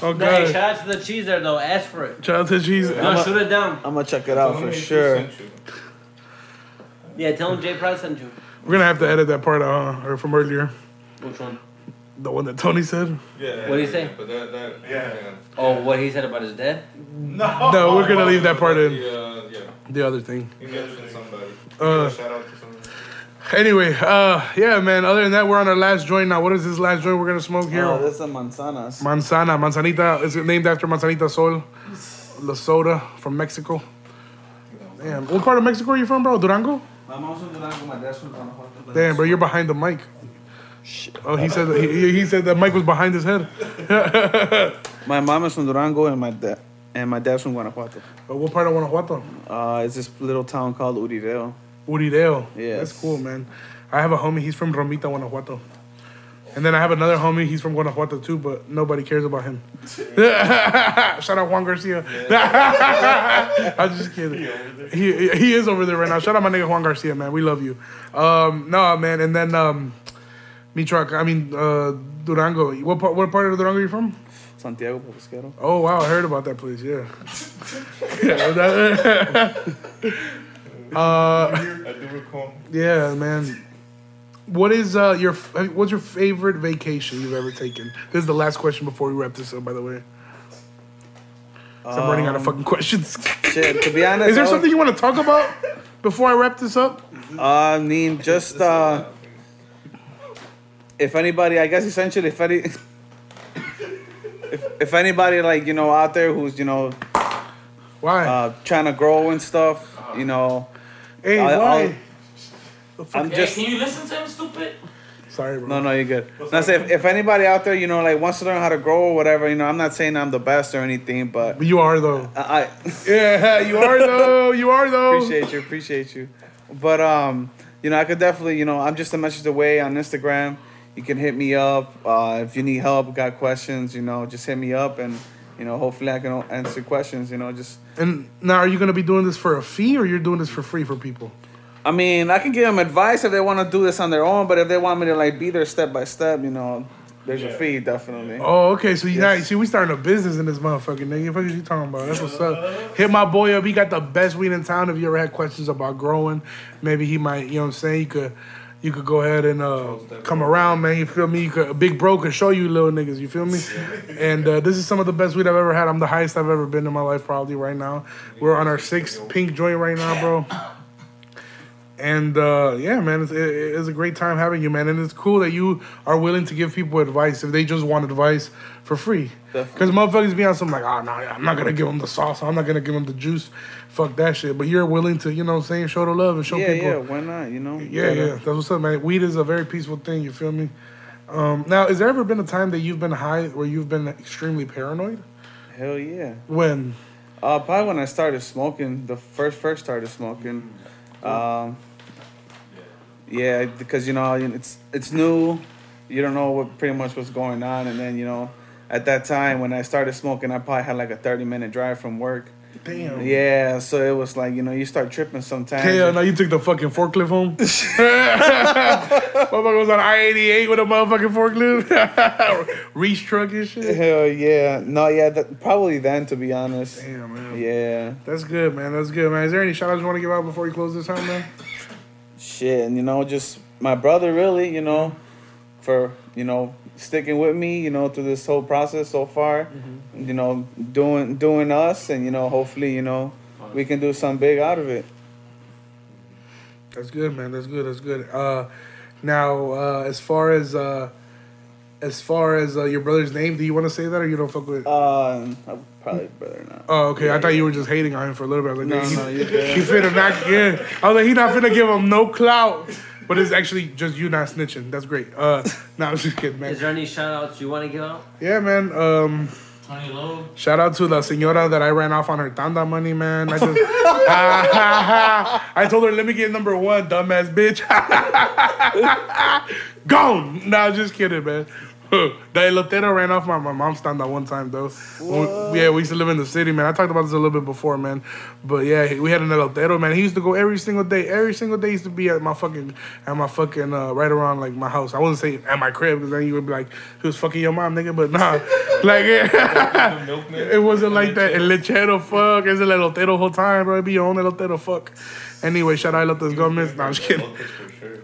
oh Hey, shout out to the cheese there though. Ask for it. Shout out to cheese. No, shoot it down. I'm gonna check it out for sure. Yeah, tell him Jay Price sent you. We're gonna have to edit that part out or from earlier. Which one? The one that Tony said. Yeah. What'd he say? But that, that, Yeah. Oh, what he said about his dad? No. No, we're gonna leave that part in. The, uh, yeah. The other thing. He mentioned somebody. Uh, Shout out to somebody. Anyway, uh, yeah, man. Other than that, we're on our last joint now. What is this last joint we're gonna smoke here? Oh, this is a manzanas. Manzana, Manzanita. It's named after Manzanita Sol, La Soda from Mexico. Damn, what part of Mexico are you from, bro? Durango? My mom's from Durango, my dad's from Guanajuato. Damn, bro, you're behind the mic. Oh, he said he, he- said that mic was behind his head. My mom is from Durango and my dad and my dad's from Guanajuato. But what part of Guanajuato? Uh, it's this little town called Urideo. Urideo. Yes. That's cool, man. I have a homie, he's from Romita, Guanajuato. And then I have another homie, he's from Guanajuato too, but nobody cares about him. Shout out Juan Garcia. I'm just kidding. He, he is over there right now. Shout out my nigga Juan Garcia, man. We love you. Um, no, man. And then um, Michoac, I mean, uh, Durango. What part, what part of Durango are you from? Santiago Papasquiaro. Oh, wow. I heard about that place, yeah. yeah, uh, I do recall. Yeah, man. What is uh your what's your favorite vacation you've ever taken? This is the last question before we wrap this up. By the way, 'Cause I'm running out of fucking questions. Shit, to be honest, is there something you want to talk about before I wrap this up? Uh, I mean, just uh, if anybody, I guess essentially, if any, if, if anybody like you know out there who's you know Why? uh, trying to grow and stuff, you know, hey, I- why? I'll- I'm Hey, just can you listen to him, stupid? Sorry, bro. no, no, you're good. Now, say if, if anybody out there, you know, like wants to learn how to grow or whatever, you know, I'm not saying I'm the best or anything, but But you are though. I, I Yeah, you are though. You are though. appreciate you, appreciate you. But um, you know, I could definitely, you know, I'm just a message away on Instagram. You can hit me up uh, if you need help, got questions. You know, just hit me up, and you know, hopefully I can answer questions. You know, just And now, are you gonna be doing this for a fee, or you're doing this for free for people? I mean, I can give them advice if they want to do this on their own, but if they want me to like be there step by step, you know, there's a fee definitely. Oh, okay. So you now see, we starting a business in this motherfucking nigga. What are you talking about? That's what's up. Hit my boy up. He got the best weed in town. If you ever had questions about growing, maybe he might. You know what I'm saying? You could, you could go ahead and uh, come around, man. You feel me? You could, a big bro could show you little niggas. You feel me? And uh, this is some of the best weed I've ever had. I'm the highest I've ever been in my life, probably right now. We're on our sixth pink joint right now, bro. And uh, yeah, man, it's, it, it's a great time having you, man. And it's cool that you are willing to give people advice if they just want advice for free. Because motherfuckers be on some like, oh, no, I'm not going to give them the sauce. I'm not going to give them the juice. Fuck that shit. But you're willing to, you know what I'm saying, show the love and show yeah, people. yeah, why not? You know, Yeah, yeah. That's what's up, man. Weed is a very peaceful thing, you feel me? Um, now, has there ever been a time that you've been high where you've been extremely paranoid? Hell yeah. When? Uh, probably when I started smoking, the first first started smoking. Um, yeah, because you know it's it's new, you don't know what pretty much what's going on, and then you know, at that time when I started smoking, I probably had like a thirty minute drive from work. Damn. Yeah, so it was like you know you start tripping sometimes. Hell no, you took the fucking forklift home? Motherfucker was on I 88 with a motherfucking forklift. Reach truck and shit. Hell yeah, no, yeah, that, probably then to be honest. Damn, man. Yeah, That's good, man. That's good, man. Is there any shout outs you want to give out before you close this out, man? Shit, and you know just my brother really, you know, for you know sticking with me, you know, through this whole process so far. Mm-hmm. You know, doing doing us, and you know, hopefully, you know, we can do something big out of it. That's good, man. That's good. That's good. Uh, now, uh, as far as uh, as far as uh, your brother's name, do you want to say that or you don't fuck with? Um, I'd probably better not. Oh, okay. I thought you were just hating on him for a little bit. I was like, No, he, no, you're good. he finna not get. I was like, he not finna give him no clout. But it's actually just you not snitching. That's great. Uh, no, I was just kidding, man. Is there any shout outs you want to give out? Yeah, man. Um, Tony Lowe. shout out to the senora that I ran off on her tanda money, man. I just, I told her, let me get number one, dumbass bitch. Gone. No, just kidding, man. the elotero ran off my, my mom's tanda one time though. We- yeah, we used to live in the city, man. I talked about this a little bit before, man. But yeah, we had an elotero, man. He used to go every single day. Every single day he used to be at my fucking at my fucking uh, right around like my house. I wouldn't say at my crib because then you would be like, he was fucking your mom, nigga. But nah, like yeah. it wasn't like that. El lechero fuck. It's el elotero whole time, bro. It'd be your own elotero fuck. Anyway, shout out Elotes Gomez. Nah, I'm just kidding.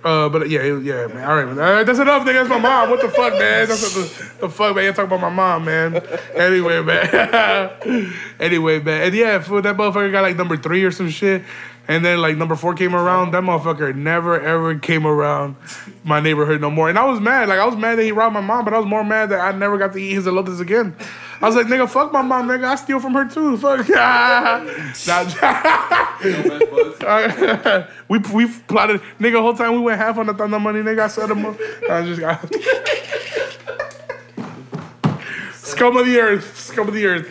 Uh, but yeah, it- yeah, man. All right, man. All right, that's enough, nigga. That's my mom. What the fuck, man? That's what the, the fuck, man. You talking about my mom, man. Anyway, man. anyway, man. And yeah, that motherfucker got like number three or some shit. And then like number four came around. That motherfucker never ever came around my neighborhood no more. And I was mad. Like I was mad that he robbed my mom, but I was more mad that I never got to eat his elotes again. I was like, nigga, fuck my mom, nigga. I steal from her too. Fuck. We we plotted, nigga. Whole time we went half on the tanda money, nigga. I set him up. I just got scum of the earth, scum of the earth.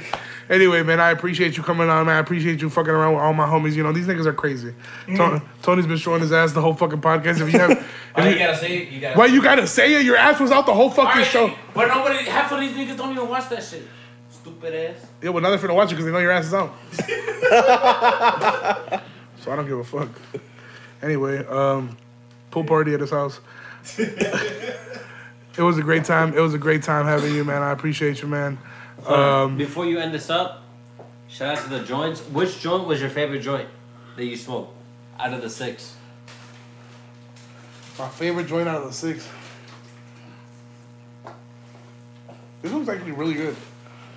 Anyway, man, I appreciate you coming on, man. I appreciate you fucking around with all my homies. You know, these niggas are crazy. Tony, Tony's been showing his ass the whole fucking podcast. If you have, if Oh, you you, gotta say it. You gotta. why you gotta say it? Your ass was out the whole fucking Alright, show. But nobody, half of these niggas don't even watch that shit. Stupid ass. Yeah, well, now they're finna watch it because they know your ass is out. so I don't give a fuck. Anyway, um, pool party at his house. it was a great time. It was a great time having you, man. I appreciate you, man. Um, Before you end this up, shout out to the joints. Which joint was your favorite joint that you smoked out of the six? my favorite joint out of the six. This one's actually really good.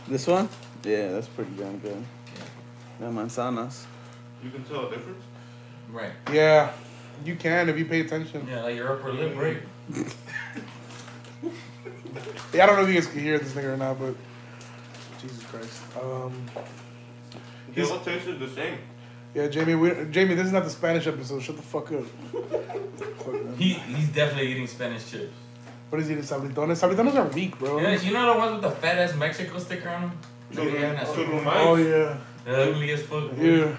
This one? Yeah, that's pretty damn good. Yeah, manzanas. You can tell a difference? Right. Yeah, you can if you pay attention. Yeah, like your upper lip break. Yeah, I don't know if you guys can hear this nigga or not, but Jesus Christ. Um, They all tasted the same. yeah, Jamie, we, Jamie, this is not the Spanish episode. Shut the fuck up. Fuck. He he's definitely eating Spanish chips. What is he? eating sabritones? Sabritones are weak, bro. Yeah, you know the ones with the fat ass Mexico sticker on them? Nigga, they having that shit. Oh yeah, They're ugly as fuck. yeah.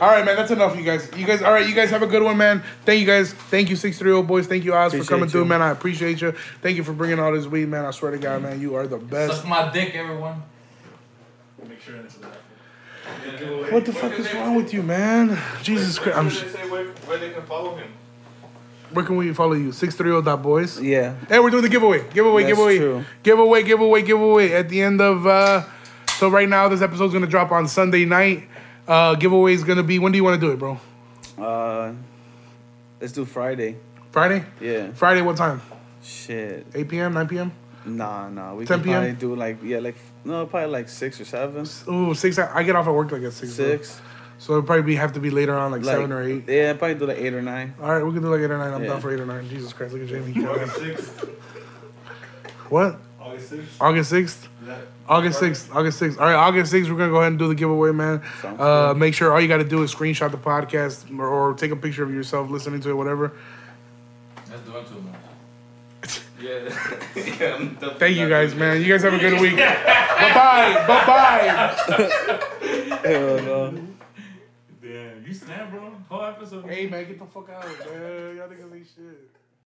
All right, man. That's enough, you guys. You guys, all right. You guys have a good one, man. Thank you, guys. Thank you, six three zero boys. Thank you, Oz, for Appreciate coming through, man. I appreciate you. Thank you for bringing all this weed, man. I swear to God, man, you are the best. Suck my dick, everyone. Make sure it's that. What the fuck is wrong with you, man? Jesus Christ. I'm, Where say where, where they can follow him? where can we follow you? Six three zero boys. Yeah. Hey, we're doing the giveaway. Giveaway, That's giveaway. true. Giveaway, giveaway, giveaway. At the end of uh so right now this episode's gonna drop on Sunday night. Uh giveaway is gonna be when do you wanna do it, bro? Uh, let's do Friday. Friday? Yeah. Friday what time? Shit. 8 p.m., 9 p.m.? Nah, nah. We 10 can p.m.? probably do like yeah, like no, probably like six or seven. Ooh, six I get off at work like at six. Six. So it'll probably be, have to be later on, like, Like, seven or eight. Yeah, probably do like eight or nine. All right, we can do like eight or nine. I'm Yeah. down for eight or nine. Jesus Christ, look at Jamie. August 6th. what? August 6th. August 6th? That, August 6th. August 6th. All right, August 6th, we're going to go ahead and do the giveaway, man. Sounds Uh, make sure all you got to do is screenshot the podcast or, or take a picture of yourself listening to it, whatever. That's doing too much. Yeah. yeah Thank you guys, man. You guys have a good week. bye bye. Bye bye. Hell no. Damn, you snap, bro. Whole episode. Hey, man, get the fuck out, man. Y'all niggas ain't shit.